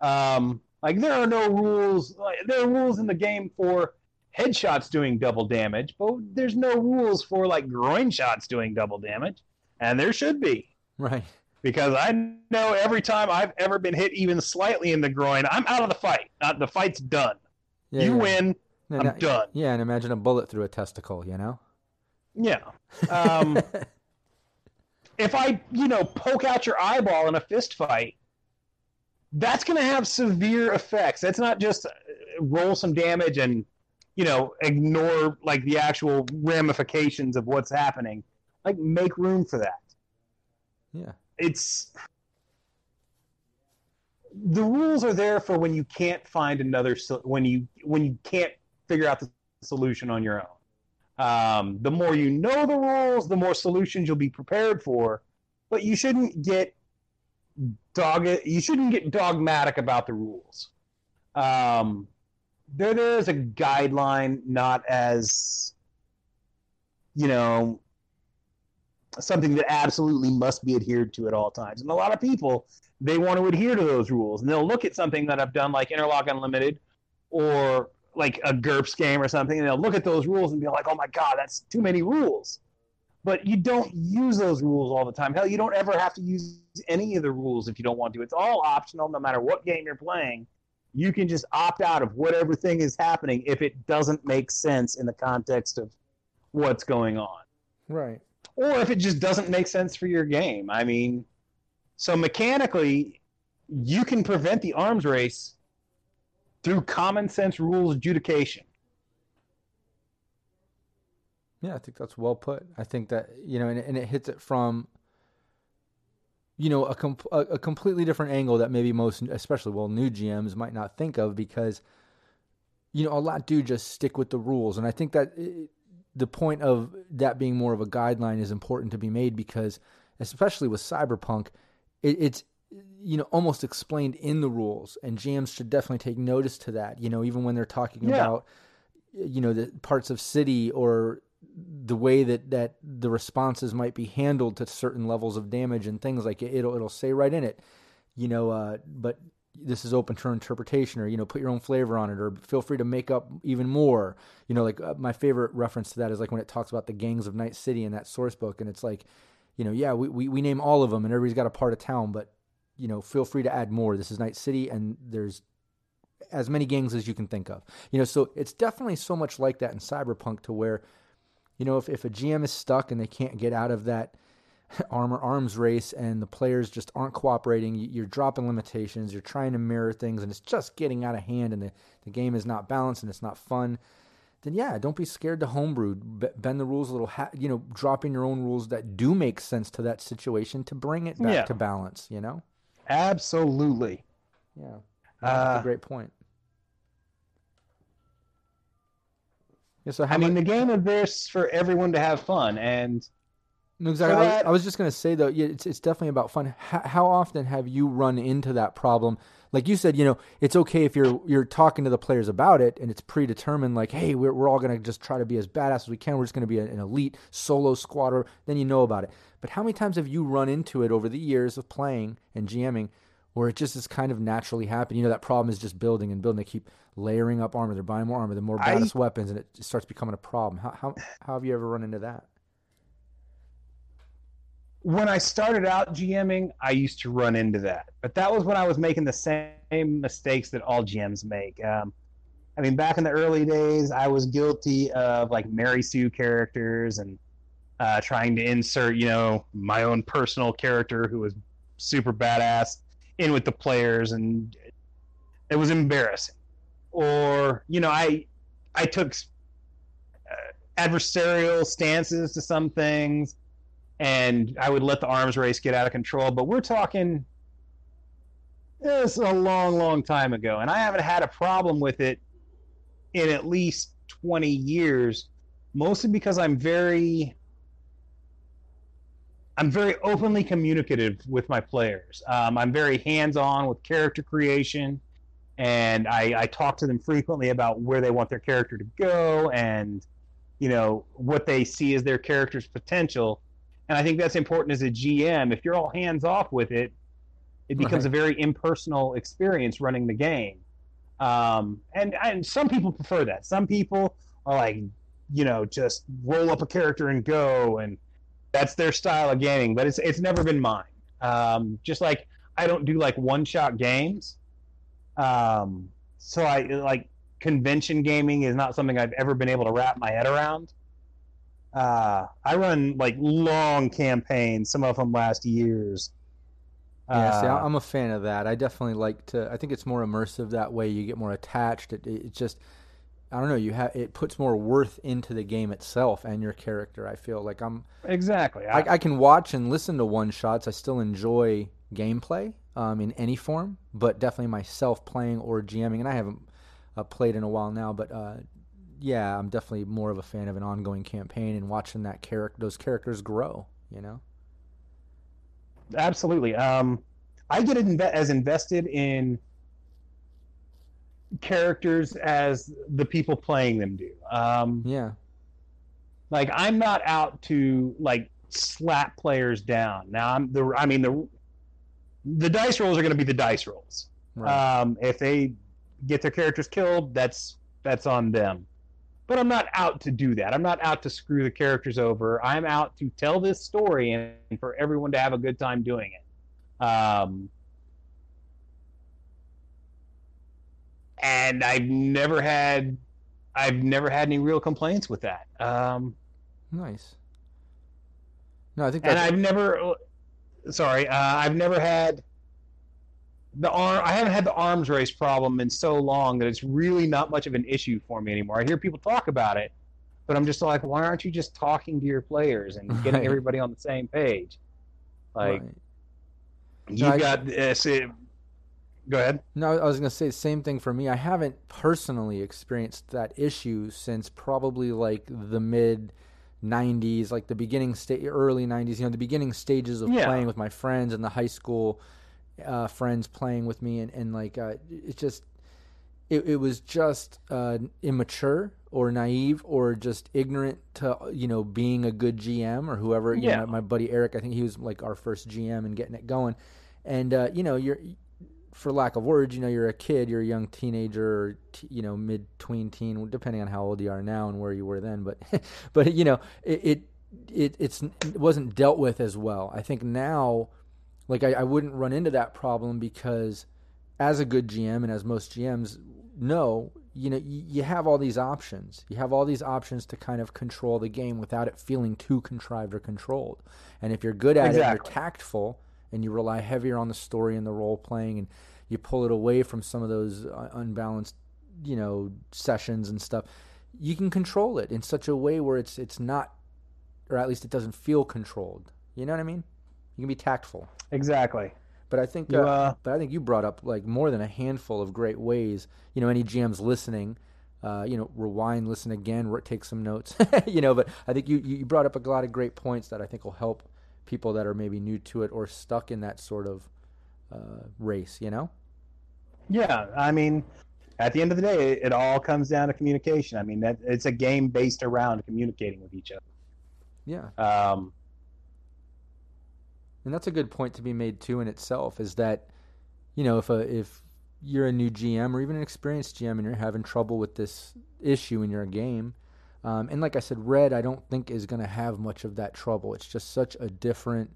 um like there are no rules. Like, there are rules in the game for headshots doing double damage, but there's no rules for like groin shots doing double damage, and there should be right. Because I know every time I've ever been hit even slightly in the groin, I'm out of the fight. Not the fight's done. Yeah, you yeah. win. And I'm that- done. Yeah, and imagine a bullet through a testicle. You know. Yeah. Um, if I, you know, poke out your eyeball in a fist fight, that's going to have severe effects. That's not just uh, roll some damage and, you know, ignore like the actual ramifications of what's happening. Like make room for that. yeah. It's the rules are there for when you can't find another when you when you can't figure out the solution on your own. Um, the more you know the rules, the more solutions you'll be prepared for. But you shouldn't get dog. You shouldn't get dogmatic about the rules. Um, they're there as a guideline, not as you know something that absolutely must be adhered to at all times. And a lot of people they want to adhere to those rules, and they'll look at something that I've done like Interlock Unlimited or like a GURPS game or something, and they'll look at those rules and be like, "Oh my god, that's too many rules." But you don't use those rules all the time. Hell, you don't ever have to use any of the rules if you don't want to. It's all optional, no matter what game you're playing. You can just opt out of whatever thing is happening if it doesn't make sense in the context of what's going on Right. Or if it just doesn't make sense for your game. I mean, so mechanically, you can prevent the arms race through common sense rules adjudication. Yeah, I think that's well put. I think that you know, and, and it hits it from you know a, com- a a completely different angle that maybe most, especially well, new GMs might not think of because you know a lot do just stick with the rules, and I think that it, the point of that being more of a guideline is important to be made because, especially with Cyberpunk, it, it's you know almost explained in the rules, and GMs should definitely take notice to that. You know, even when they're talking Yeah. about you know the parts of city or the way that that the responses might be handled to certain levels of damage and things like it, it'll it'll say right in it you know uh, but this is open to interpretation or you know put your own flavor on it or feel free to make up even more you know like uh, my favorite reference to that is like when it talks about the gangs of night city in that source book and it's like you know yeah we, we, we name all of them and everybody's got a part of town but you know feel free to add more this is night city and there's as many gangs as you can think of. You know, so it's definitely so much like that in Cyberpunk to where, you know, if, if a GM is stuck and they can't get out of that armor arms race and the players just aren't cooperating, you- you're dropping limitations, you're trying to mirror things and it's just getting out of hand and the, the game is not balanced and it's not fun, then yeah, don't be scared to homebrew, b- bend the rules a little, ha- you know, dropping your own rules that do make sense to that situation to bring it back Yeah. to balance, you know? Absolutely. Yeah. That's Uh, a great point. Yeah, so I mean, the game exists for everyone to have fun, and no, exactly. I was, I was just gonna say though, it's it's definitely about fun. How, how often have you run into that problem? Like you said, you know, it's okay if you're you're talking to the players about it and it's predetermined. Like, hey, we're we're all gonna just try to be as badass as we can. We're just gonna be an elite solo squatter. Then you know about it. But how many times have you run into it over the years of playing and GMing? Where it just is kind of naturally happening. You know, that problem is just building and building. They keep layering up armor. They're buying more armor. The more I- badass weapons, and it starts becoming a problem. How, how how have you ever run into that? When I started out GMing, I used to run into that. But that was when I was making the same mistakes that all GMs make. Um, I mean, back in the early days, I was guilty of like Mary Sue characters and uh, trying to insert, you know, my own personal character who was super badass in with the players, and it was embarrassing. Or, you know, I I took uh, adversarial stances to some things, and I would let the arms race get out of control. But we're talking this a long, long time ago, and I haven't had a problem with it in at least 20 years, mostly because I'm very I'm very openly communicative with my players. Um, I'm very hands-on with character creation, and I, I talk to them frequently about where they want their character to go and you know what they see as their character's potential. And I think that's important as a GM. If you're all hands off with it, it becomes right. a very impersonal experience running the game. Um, and and some people prefer that. Some people are like, you know, just roll up a character and go, and that's their style of gaming. But it's it's never been mine. Um, just like I don't do like one shot games. Um, so I like convention gaming is not something I've ever been able to wrap my head around. Uh, I run like long campaigns. Some of them last years. Yeah, see, uh, I'm a fan of that. I definitely like to. I think it's more immersive that way. You get more attached. It, it just, I don't know. You have it puts more worth into the game itself and your character. I feel like I'm exactly. I, I can watch and listen to one shots. I still enjoy gameplay um, in any form, but definitely myself playing or GMing. And I haven't uh, played in a while now, but uh, yeah, I'm definitely more of a fan of an ongoing campaign and watching that character, those characters grow. You know absolutely. Um, I get inve- as invested in characters as the people playing them do. Um, yeah. Like I'm not out to like slap players down. Now I'm the. I mean the. The dice rolls are going to be the dice rolls. Right. Um, if they get their characters killed, that's that's on them. But I'm not out to do that. I'm not out to screw the characters over. I'm out to tell this story and for everyone to have a good time doing it. Um, and I've never had I've never had any real complaints with that. Um, nice. No, I think and I've never sorry, uh, I've never had the arm I haven't had the arms race problem in so long that it's really not much of an issue for me anymore. I hear people talk about it, but I'm just like, why aren't you just talking to your players and getting right. everybody on the same page? Like, right. you no, got this. Uh, go ahead. No, I was going to say the same thing for me. I haven't personally experienced that issue since probably like the mid. 90s like the beginning state early 90s you know the beginning stages of yeah. playing with my friends in the high school uh, friends playing with me, and, and like uh, it's just it, it was just uh, immature or naive or just ignorant to you know being a good GM or whoever. You yeah. know, my buddy Eric, I think he was like our first GM and getting it going. And uh, you know, you're for lack of words, you know, you're a kid, you're a young teenager, or t- you know, mid tween teen, depending on how old you are now and where you were then. But but you know, it, it it it's it wasn't dealt with as well. I think now like I, I wouldn't run into that problem because as a good GM and as most GMs know, you know, you, you have all these options. You have all these options to kind of control the game without it feeling too contrived or controlled. And if you're good at exactly. it, you're tactful, and you rely heavier on the story and the role playing, and you pull it away from some of those uh, unbalanced, you know, sessions and stuff. You can control it in such a way where it's it's not, or at least it doesn't feel controlled. You know what I mean? You can be tactful. Exactly. But I think, you, uh, uh, but I think you brought up like more than a handful of great ways. You know, any GMs listening, uh, you know, rewind, listen again, take some notes. you know, but I think you you brought up a lot of great points that I think will help people that are maybe new to it or stuck in that sort of uh, race. You know. Yeah, I mean, at the end of the day, it, it all comes down to communication. I mean, that it's a game based around communicating with each other. Yeah. Um, and that's a good point to be made too in itself is that you know if a if you're a new GM or even an experienced GM and you're having trouble with this issue in your game um, and like I said red I don't think is going to have much of that trouble. It's just such a different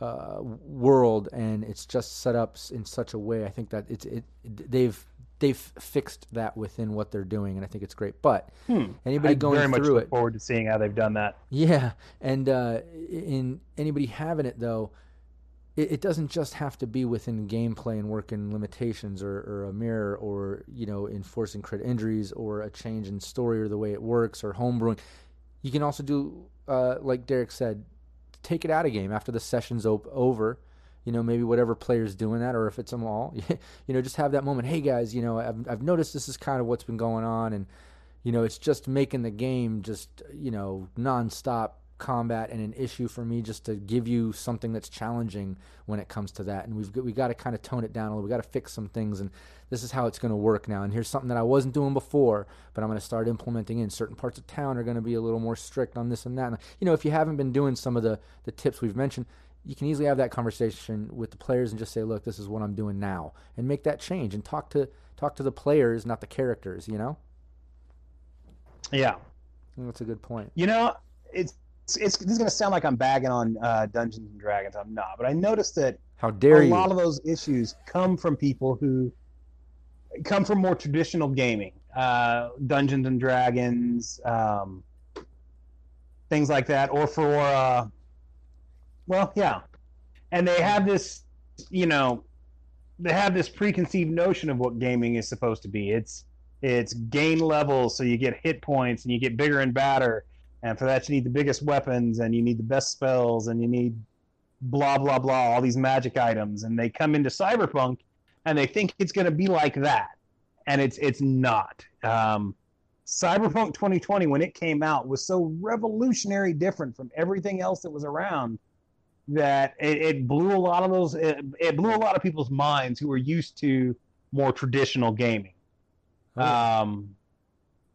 uh, world and it's just set up in such a way I think that it's it they've they've fixed that within what they're doing, and I think it's great. But Hmm. anybody I going very much through look it, forward to seeing how they've done that. yeah, and uh, in anybody having it though, it, it doesn't just have to be within gameplay and working limitations or, or a mirror or you know enforcing crit injuries or a change in story or the way it works or homebrewing. You can also do uh, like Derek said, take it out of game after the session's op- over. You know, maybe whatever player's doing that, or if it's them all, you know, just have that moment. Hey guys, you know, I've I've noticed this is kind of what's been going on, and you know, it's just making the game just you know nonstop combat and an issue for me just to give you something that's challenging when it comes to that. And we've got, we got to kind of tone it down a little. We got to fix some things, and this is how it's going to work now. And here's something that I wasn't doing before, but I'm going to start implementing in certain parts of town are going to be a little more strict on this and that. And, you know, if you haven't been doing some of the the tips we've mentioned. You can easily have that conversation with the players and just say, "Look, this is what I'm doing now," and make that change and talk to talk to the players, not the characters. You know, Yeah. That's a good point. You know, it's it's this is going to sound like I'm bagging on uh, Dungeons and Dragons. I'm not, but I noticed that How dare a you? lot of those issues come from people who come from more traditional gaming, uh, Dungeons and Dragons, um, things like that, or for uh, well, yeah, and they have this, you know, they have this preconceived notion of what gaming is supposed to be. It's it's gain levels, so you get hit points and you get bigger and badder, and for that you need the biggest weapons and you need the best spells and you need blah blah blah all these magic items. And they come into cyberpunk and they think it's going to be like that. And it's it's not. Um, cyberpunk 2020 when it came out was so revolutionary different from everything else that was around that it, it blew a lot of those it, it blew a lot of people's minds who were used to more traditional gaming Oh, um,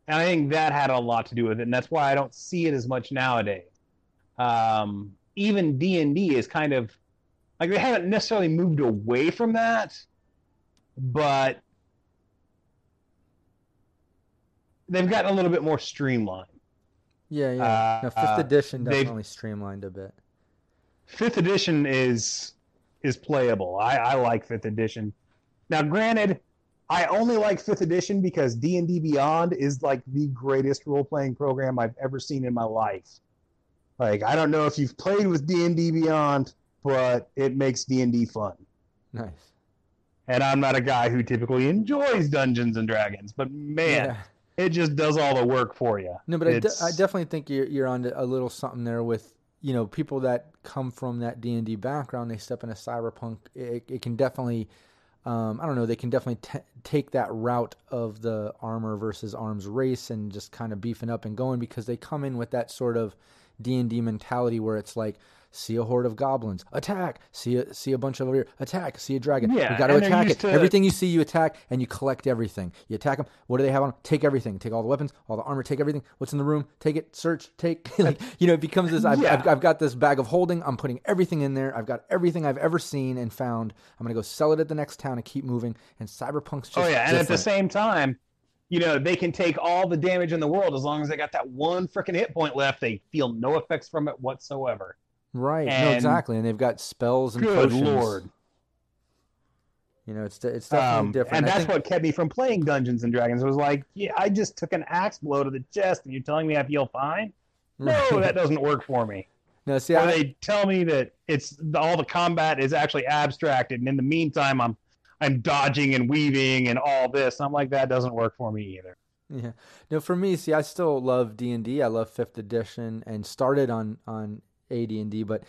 and I think that had a lot to do with it, and that's why I don't see it as much nowadays. Um, even D and D is kind of like they haven't necessarily moved away from that, but they've gotten a little bit more streamlined. yeah, yeah. uh, no, fifth edition definitely streamlined a bit. Fifth edition is is playable. I, I like fifth edition. Now, granted, I only like fifth edition because D and D Beyond is like the greatest role playing program I've ever seen in my life. Like, I don't know if you've played with D and D Beyond, but it makes D and D fun. Nice. And I'm not a guy who typically enjoys Dungeons and Dragons, but man, Yeah. it just does all the work for you. No, but I, de- I definitely think you're you're on a little something there with you know people that come from that D and D background. They step into cyberpunk. It, it can definitely, um, I don't know, they can definitely t- take that route of the armor versus arms race and just kind of beefing up and going because they come in with that sort of D and D mentality where it's like. See a horde of goblins, attack. See a see a bunch of over here, attack. See a dragon, Yeah, you got to attack it. to- Everything you see, you attack, and you collect everything. You attack them. What do they have on? Take everything. Take all the weapons, all the armor. Take everything. What's in the room? Take it. Search. Take. like you know, it becomes this. I've, Yeah. I've, I've got this bag of holding. I'm putting everything in there. I've got everything I've ever seen and found. I'm gonna go sell it at the next town and keep moving. And Cyberpunk's oh, just Oh yeah, and at the same time, you know, they can take all the damage in the world as long as they got that one freaking hit point left. They feel no effects from it whatsoever. Right. no, exactly. And they've got spells and Good potions. lord! You know, it's it's definitely Um, different. and I that's think- what kept me from playing Dungeons and Dragons. It was like, yeah, I just took an axe blow to the chest, and you're telling me I feel fine? No, that doesn't work for me. no, see, Or I, they tell me that it's all the combat is actually abstracted, and in the meantime, I'm I'm dodging and weaving and all this. I'm like, that doesn't work for me either. Yeah. No, for me, see, I still love D and D. I love Fifth Edition, and started on on AD and D, but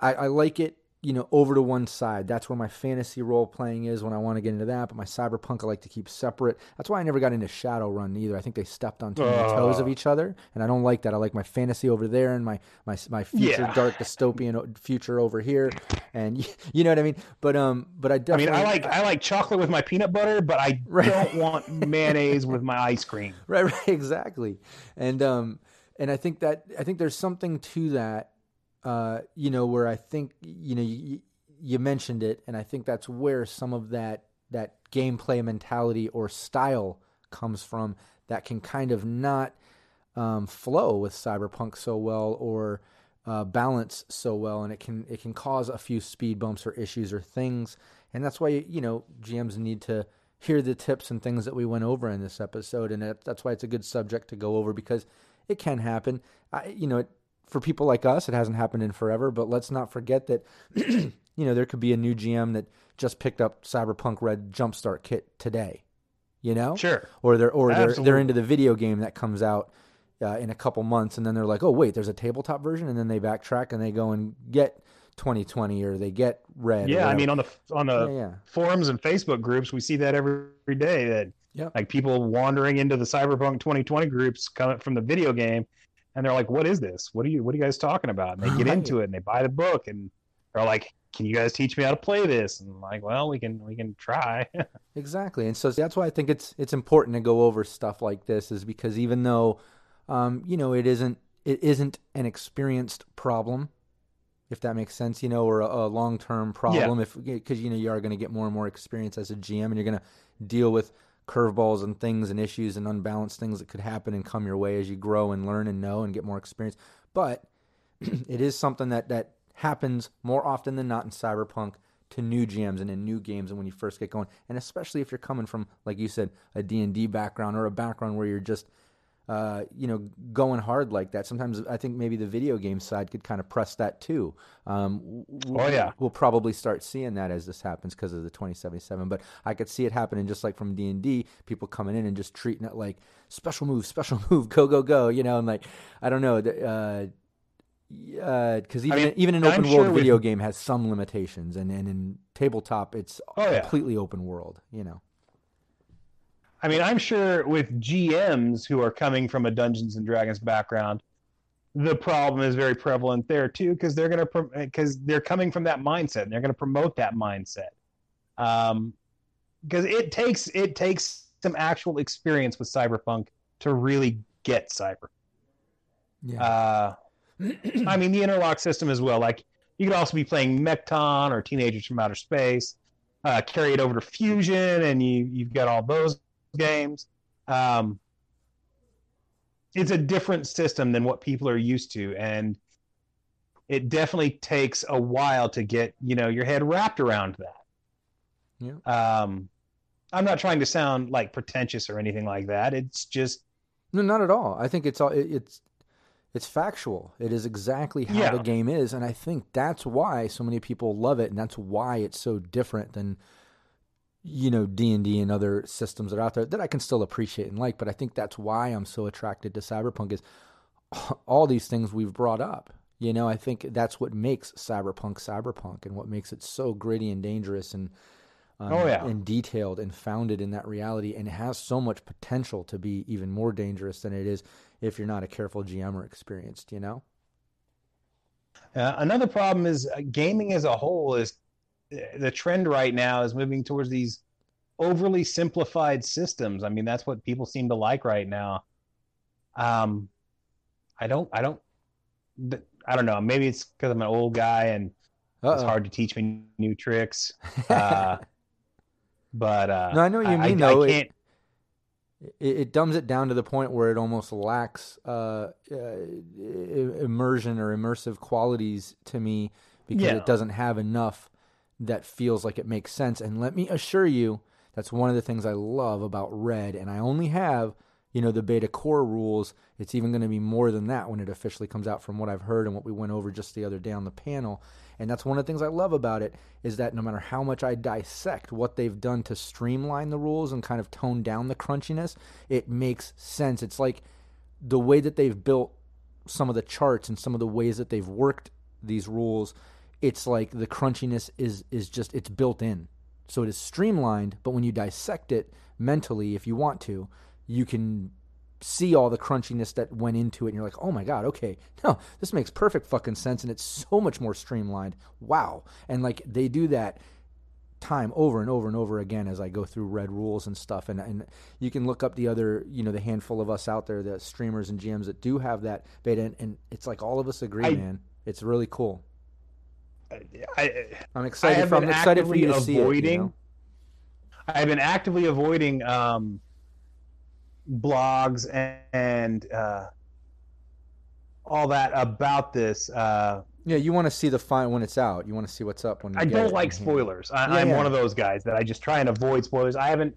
I, I like it. You know, over to one side. That's where my fantasy role playing is when I want to get into that. But my cyberpunk, I like to keep separate. That's why I never got into Shadowrun either. I think they stepped on too many toes of each other, and I don't like that. I like my fantasy over there and my my my future Yeah. dark dystopian future over here, and you know what I mean. But um, but I I mean, I like I like chocolate with my peanut butter, but I Right. don't want mayonnaise with my ice cream. right right exactly and um and i think that i think there's something to that uh you know where i think you know you, you mentioned it and i think that's where some of that that gameplay mentality or style comes from that can kind of not um, flow with cyberpunk so well or uh, balance so well and it can it can cause a few speed bumps or issues or things and that's why you know gms need to hear the tips and things that we went over in this episode, and that, that's why it's a good subject to go over because it can happen. I, you know, for people like us, it hasn't happened in forever, but let's not forget that, you know, there could be a new GM that just picked up Cyberpunk Red Jumpstart kit today, you know, Sure. or they're or they're they're into the video game that comes out uh, in a couple months, and then they're like, oh wait, there's a tabletop version, and then they backtrack and they go and get 2020 or they get Red. Yeah, I mean on the on the yeah, yeah. forums and Facebook groups, we see that every, every day. That Yep. like people wandering into the Cyberpunk 2020 groups coming from the video game, and they're like, "What is this? What are you What are you guys talking about?" And they get into it and they buy the book and they're like, "Can you guys teach me how to play this?" And I'm like, "Well, we can we can try." Exactly, and so that's why I think it's it's important to go over stuff like this, is because even though, um, you know, it isn't it isn't an experienced problem, if that makes sense, you know, or a, a long term problem, if because you know you are going to get more and more experience as a GM, and you're going to deal with curveballs and things and issues and unbalanced things that could happen and come your way as you grow and learn and know and get more experience. But it is something that that happens more often than not in cyberpunk to new GMs and in new games and when you first get going and especially if you're coming from like you said a D&D background or a background where you're just uh, you know going hard like that sometimes I think maybe the video game side could kind of press that too um, w- w- Oh, yeah. we'll probably start seeing that as this happens because of the 2077 but I could see it happening just like from D&D people coming in and just treating it like special move special move go go go you know and like I don't know the, uh, because even mean, even an I'm open sure world with- video game has some limitations, and, and in tabletop it's Oh, yeah. completely open world. You know, I mean, I'm sure with GMs who are coming from a Dungeons and Dragons background, the problem is very prevalent there too, because they're gonna because they're coming from that mindset and they're gonna promote that mindset. Um, because it takes it takes some actual experience with cyberpunk to really get cyber. yeah, Uh, I mean, the interlock system as well. Like you could also be playing Mekton or Teenagers from Outer Space. Uh, carry it over to Fuzion, and you you've got all those games. Um, it's a different system than what people are used to, and it definitely takes a while to get you know your head wrapped around that. Yeah. Um, I'm not trying to sound like pretentious or anything like that. It's just no, not at all. I think it's all it, it's it's factual. It is exactly how the game is, and I think that's why so many people love it, and that's why it's so different than you know D and D and other systems that are out there that I can still appreciate and like. But I think that's why I'm so attracted to Cyberpunk is all these things we've brought up. You know, I think that's what makes Cyberpunk Cyberpunk and what makes it so gritty and dangerous and um, Oh, yeah. and detailed and founded in that reality and has so much potential to be even more dangerous than it is if you're not a careful GM or experienced, you know? Uh, another problem is uh, gaming as a whole is the trend right now is moving towards these overly simplified systems. I mean, that's what people seem to like right now. Um, I don't, I don't, I don't know. Maybe it's because I'm an old guy and it's Uh-oh. hard to teach me new tricks. Uh, but uh, No, I know what you I, mean, I, though. I It- it, it dumbs it down to the point where it almost lacks uh, uh, immersion or immersive qualities to me because Yeah. it doesn't have enough that feels like it makes sense. And let me assure you, that's one of the things I love about Red. And I only have, you know, the beta core rules. It's even going to be more than that when it officially comes out, from what I've heard and what we went over just the other day on the panel. And that's one of the things I love about it is that no matter how much I dissect what they've done to streamline the rules and kind of tone down the crunchiness, it makes sense. It's like the way that they've built some of the charts and some of the ways that they've worked these rules, it's like the crunchiness is is just it's built in. So it is streamlined, but when you dissect it mentally, if you want to, you can see all the crunchiness that went into it and you're like, "Oh my god, okay. No, this makes perfect fucking sense and it's so much more streamlined." Wow. And like they do that time over and over and over again as I go through red rules and stuff and and you can look up the other, you know, the handful of us out there, the streamers and GMs that do have that beta and, and it's like all of us agree, I- man. It's really cool. I, I'm excited for I'm excited for you to actively see it. avoiding. You know? I've been actively avoiding um, blogs and, and uh, all that about this. Uh, Yeah, you want to see the fine when it's out. You want to see what's up when I don't like spoilers. I, I'm yeah. one of those guys that I just try and avoid spoilers. I haven't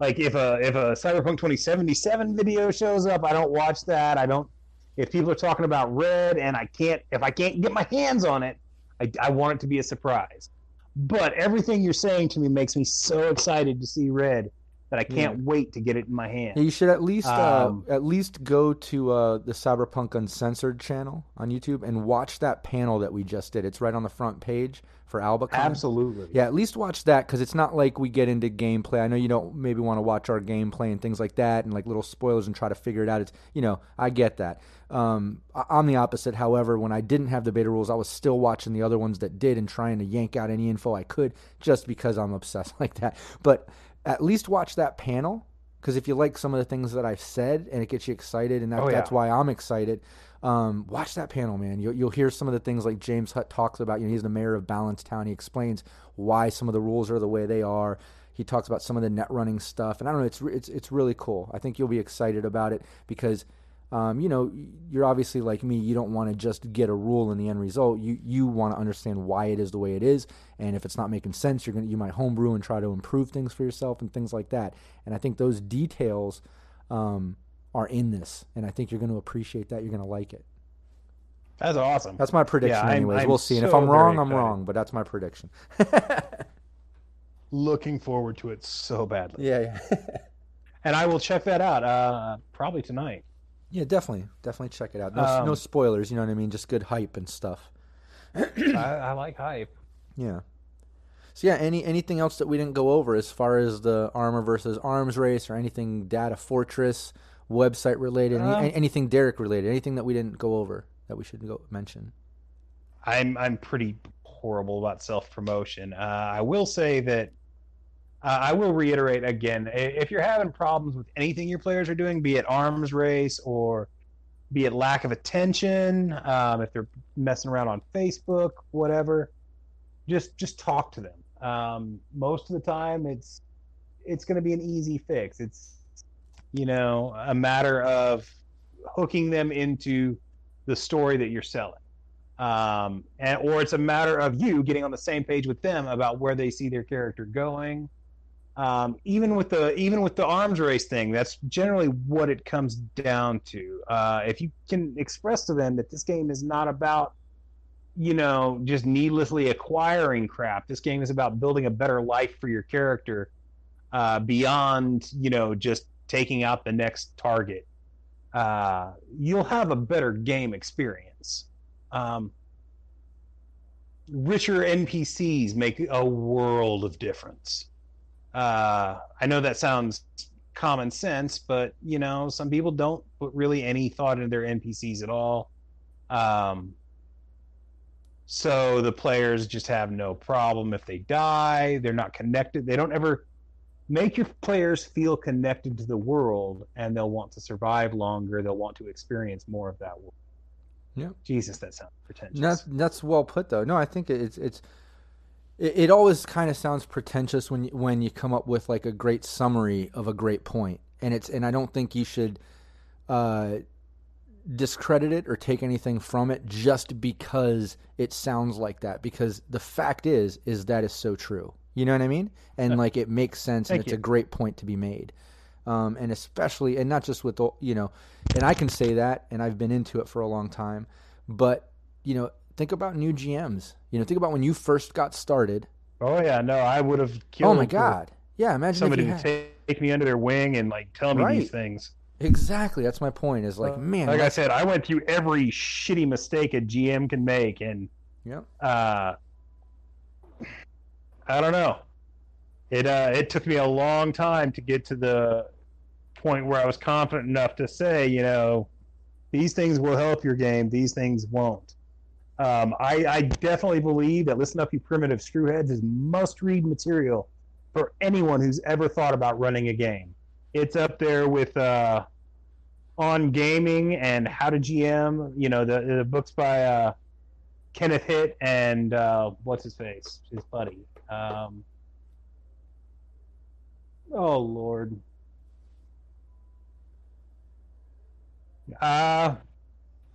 like if a if a Cyberpunk 2077 video shows up, I don't watch that. I don't. If people are talking about Red and I can't, if I can't get my hands on it, I, I want it to be a surprise. But everything you're saying to me makes me so excited to see Red that I can't yeah. wait to get it in my hand. Yeah, you should at least uh, um, uh, at least go to uh, the Cyberpunk Uncensored channel on YouTube and watch that panel that we just did. It's right on the front page for Albacon. Absolutely. Yeah, at least watch that because it's not like we get into gameplay. I know you don't maybe want to watch our gameplay and things like that and like little spoilers and try to figure it out. It's you know I get that. Um, I'm the opposite. However, when I didn't have the beta rules, I was still watching the other ones that did and trying to yank out any info I could just because I'm obsessed like that. But at least watch that panel because if you like some of the things that I've said and it gets you excited, and that, oh, yeah. that's why I'm excited. Um, watch that panel, man. You'll, you'll hear some of the things like James Hutt talks about. You know, he's the mayor of Balancetown. He explains why some of the rules are the way they are. He talks about some of the net running stuff, and I don't know. It's it's it's really cool. I think you'll be excited about it because um, you know, you're obviously like me. You don't want to just get a rule in the end result. You you want to understand why it is the way it is, and if it's not making sense, you're gonna you might homebrew and try to improve things for yourself and things like that. And I think those details um, are in this, and I think you're going to appreciate that. You're going to like it. That's awesome. That's my prediction, yeah, anyways. I'm we'll see. So and if I'm wrong, I'm wrong, but that's my prediction. Looking forward to it so badly. Yeah, yeah. and I will check that out uh, probably tonight. Yeah, definitely, definitely check it out. No, um, no spoilers. You know what I mean? Just good hype and stuff. I, I like hype. Yeah. So yeah, any anything else that we didn't go over as far as the armor versus arms race or anything data fortress website related, uh, any, anything Derek related, anything that we didn't go over that we should go mention. I'm I'm pretty horrible about self promotion. Uh, I will say that uh, I will reiterate again if you're having problems with anything your players are doing, be it arms race or be it lack of attention, um, if they're messing around on Facebook, whatever, just just talk to them. Um, most of the time, it's it's going to be an easy fix. It's you know a matter of hooking them into the story that you're selling, um, and or it's a matter of you getting on the same page with them about where they see their character going um, even with the even with the arms race thing, that's generally what it comes down to. Uh, if you can express to them that this game is not about, you know, just needlessly acquiring crap. This game is about building a better life for your character, uh, beyond you know just taking out the next target. Uh, you'll have a better game experience. Um, richer NPCs make a world of difference. Uh, I know that sounds common sense, but you know, some people don't put really any thought into their NPCs at all. Um, so the players just have no problem if they die. They're not connected. They don't ever make your players feel connected to the world, and they'll want to survive longer. They'll want to experience more of that world. Yeah. Jesus, that sounds pretentious. That's that's well put, though. No, I think it's it's it, it always kind of sounds pretentious when you, when you come up with like a great summary of a great point, and it's and I don't think you should uh, discredit it or take anything from it just because it sounds like that. Because the fact is, is that is so true. You know what I mean? And like it makes sense, Thank and it's you. a great point to be made. Um, and especially, and not just with the, you know, and I can say that, and I've been into it for a long time, but you know, think about new GMs. You know, think about when you first got started. Oh yeah, no, I would have killed. Oh my god, yeah. Imagine somebody to take me under their wing and like tell me right. these things. Exactly, that's my point. Is like, uh, man, like I said, I went through every shitty mistake a GM can make, and yeah, uh, I don't know. It uh, it took me a long time to get to the point where I was confident enough to say, you know, these things will help your game, these things won't. Um, I, I, definitely believe that Listen Up, You Primitive Screwheads is must read material for anyone who's ever thought about running a game. It's up there with uh, On Gaming and How to GM, you know, the, the books by uh, Kenneth Hitt and uh, what's his face? His buddy. Um, oh, Lord. Uh,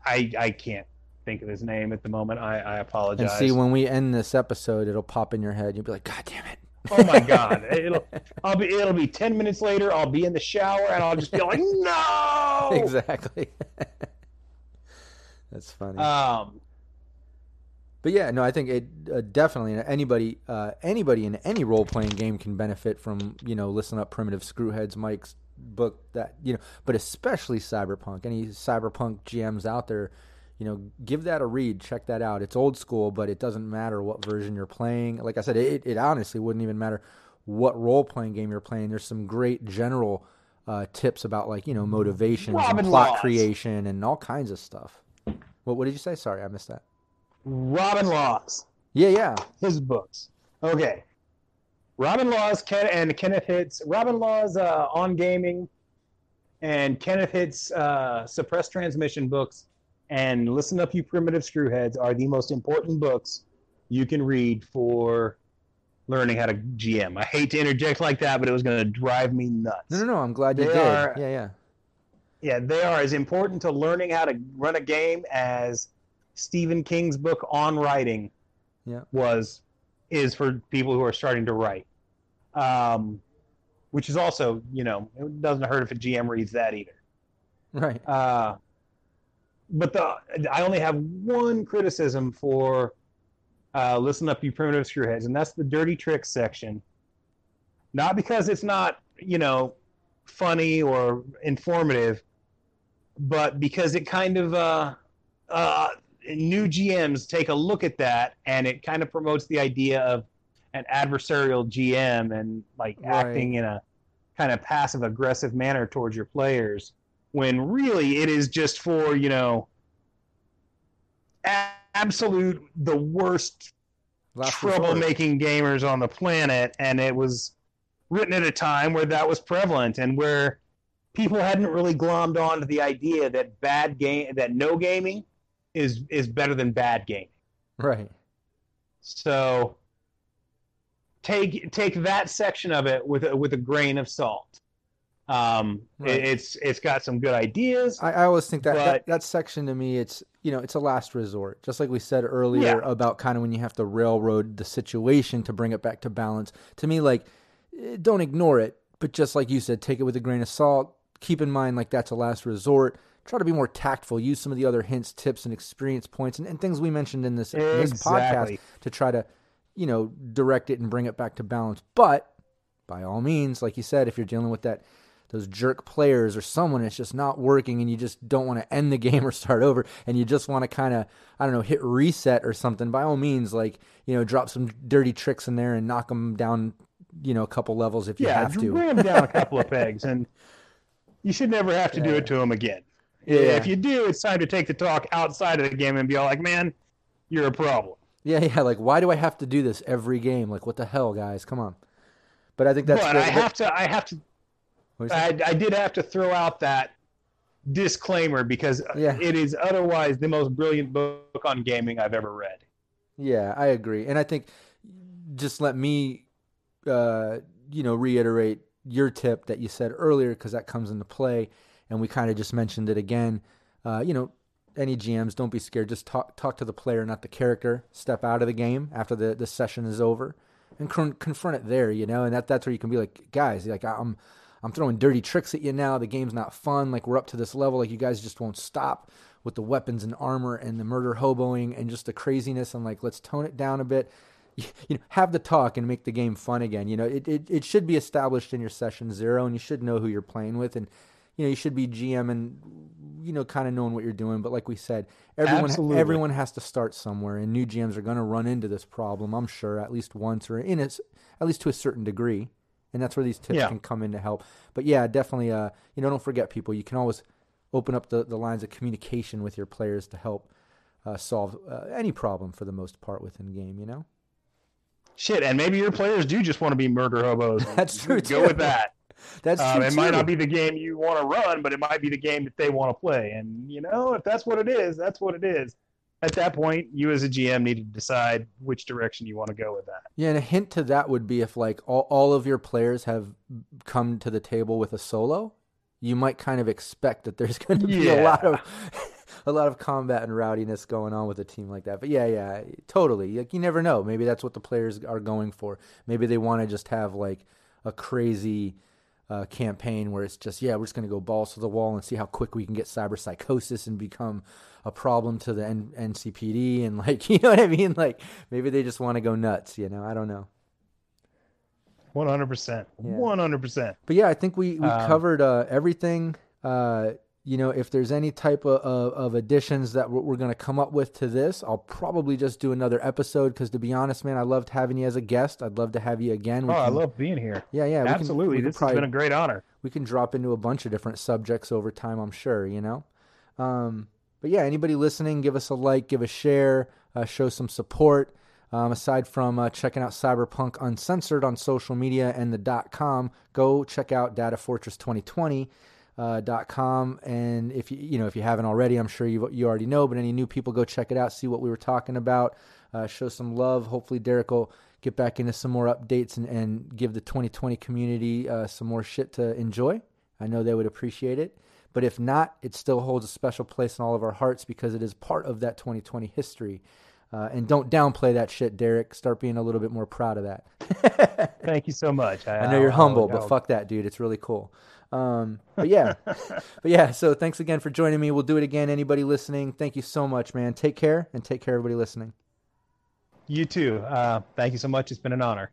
I, I can't think of his name at the moment. I, I apologize. And see, when we end this episode, it'll pop in your head. You'll be like, God damn it. Oh my god! It'll I'll be it'll be ten minutes later. I'll be in the shower and I'll just be like, no. exactly. That's funny. Um, but yeah, no, I think it uh, definitely anybody uh, anybody in any role playing game can benefit from you know listen up primitive screwheads Mike's book that you know, but especially cyberpunk. Any cyberpunk GMs out there, you know, give that a read. Check that out. It's old school, but it doesn't matter what version you're playing. Like I said, it, it honestly wouldn't even matter what role playing game you're playing. There's some great general uh, tips about like you know motivation, and plot Laws. creation, and all kinds of stuff. What what did you say? Sorry, I missed that. Robin Laws. Yeah, yeah. His books. Okay. Robin Laws Ken, and Kenneth Hitz. Robin Laws uh, on gaming, and Kenneth Hitz uh, suppressed transmission books, and listen up, you primitive screwheads are the most important books you can read for learning how to GM. I hate to interject like that, but it was going to drive me nuts. No, no, no. I'm glad you they did. Are, yeah, yeah. Yeah, they are as important to learning how to run a game as Stephen King's book on writing yeah. was is for people who are starting to write. Um, which is also, you know, it doesn't hurt if a GM reads that either. Right. Uh, but the I only have one criticism for uh, listen up, you primitive screwheads, and that's the dirty tricks section. Not because it's not, you know, funny or informative, but because it kind of uh, uh, new GMs take a look at that, and it kind of promotes the idea of an adversarial GM and like right. acting in a kind of passive aggressive manner towards your players when really it is just for you know absolute the worst troublemaking gamers on the planet and it was written at a time where that was prevalent and where people hadn't really glommed on to the idea that bad game that no gaming is is better than bad gaming. Right. So take take that section of it with a, with a grain of salt. Um, right. it, it's it's got some good ideas. I, I always think that, but, that, that section to me, it's you know it's a last resort. Just like we said earlier yeah. about kind of when you have to railroad the situation to bring it back to balance. To me, like eh, don't ignore it, but just like you said, take it with a grain of salt. Keep in mind like that's a last resort try to be more tactful, use some of the other hints, tips, and experience points and, and things we mentioned in this, exactly. this podcast to try to, you know, direct it and bring it back to balance. But by all means, like you said, if you're dealing with that those jerk players or someone it's just not working and you just don't want to end the game or start over and you just want to kind of I don't know hit reset or something by all means like you know drop some dirty tricks in there and knock them down you know a couple levels if you yeah, have to bring them down a couple of pegs and you should never have to yeah. do it to them again yeah. If you do, it's time to take the talk outside of the game and be all like, man, you're a problem. Yeah, yeah. Like, why do I have to do this every game? Like, what the hell, guys? Come on. But I think that's. But I have to. I have to. I, I did have to throw out that disclaimer because yeah. it is otherwise the most brilliant book on gaming I've ever read. Yeah, I agree, and I think just let me, uh, you know, reiterate your tip that you said earlier because that comes into play and we kind of just mentioned it again. Uh, you know, any GMs, don't be scared. Just talk talk to the player, not the character. Step out of the game after the, the session is over, and con- confront it there. You know, and that that's where you can be like, guys, like I'm I'm throwing dirty tricks at you now. The game's not fun. Like we're up to this level. Like you guys just won't stop with the weapons and armor and the murder hoboing and just the craziness. And like let's tone it down a bit. You know, have the talk and make the game fun again. You know, it, it, it should be established in your session zero, and you should know who you're playing with, and you know you should be GM and you know kind of knowing what you're doing. But like we said, everyone Absolutely. everyone has to start somewhere, and new GMs are going to run into this problem. I'm sure at least once or in at least to a certain degree, and that's where these tips yeah. can come in to help. But yeah, definitely. Uh, you know, don't forget people. You can always open up the, the lines of communication with your players to help uh, solve uh, any problem for the most part within game. You know. Shit, and maybe your players do just want to be murder hobos. That's true. Go with that. That's um, It might not be the game you want to run, but it might be the game that they want to play. And you know, if that's what it is, that's what it is. At that point, you as a GM need to decide which direction you want to go with that. Yeah, and a hint to that would be if like all, all of your players have come to the table with a solo, you might kind of expect that there's going to be yeah. a lot of a lot of combat and rowdiness going on with a team like that. But yeah, yeah, totally. Like you never know. Maybe that's what the players are going for. Maybe they want to just have like a crazy uh, campaign where it's just yeah, we're just going to go balls to the wall and see how quick we can get cyber psychosis and become a problem to the N- NCPD and like you know what I mean. Like maybe they just want to go nuts. You know, I don't know. One hundred percent. One hundred percent. But yeah, I think we we um, covered uh, everything. Uh, you know, if there's any type of, of, of additions that we're, we're going to come up with to this, I'll probably just do another episode because, to be honest, man, I loved having you as a guest. I'd love to have you again. We oh, can, I love being here. Yeah, yeah, absolutely. Can, this probably, has been a great honor. We can drop into a bunch of different subjects over time. I'm sure. You know, um, but yeah, anybody listening, give us a like, give a share, uh, show some support. Um, aside from uh, checking out Cyberpunk Uncensored on social media and the com, go check out Data Fortress 2020 uh, dot com. And if you you know if you haven't already, I'm sure you you already know. But any new people, go check it out, see what we were talking about, uh, show some love. Hopefully, Derek will get back into some more updates and, and give the 2020 community uh, some more shit to enjoy. I know they would appreciate it. But if not, it still holds a special place in all of our hearts because it is part of that 2020 history. Uh, and don't downplay that shit, Derek. Start being a little bit more proud of that. Thank you so much. I, I know you're humble, I'll, I'll, but fuck that, dude. It's really cool. Um, but yeah, but yeah. So thanks again for joining me. We'll do it again. Anybody listening, thank you so much, man. Take care and take care, everybody listening. You too. Uh, thank you so much. It's been an honor.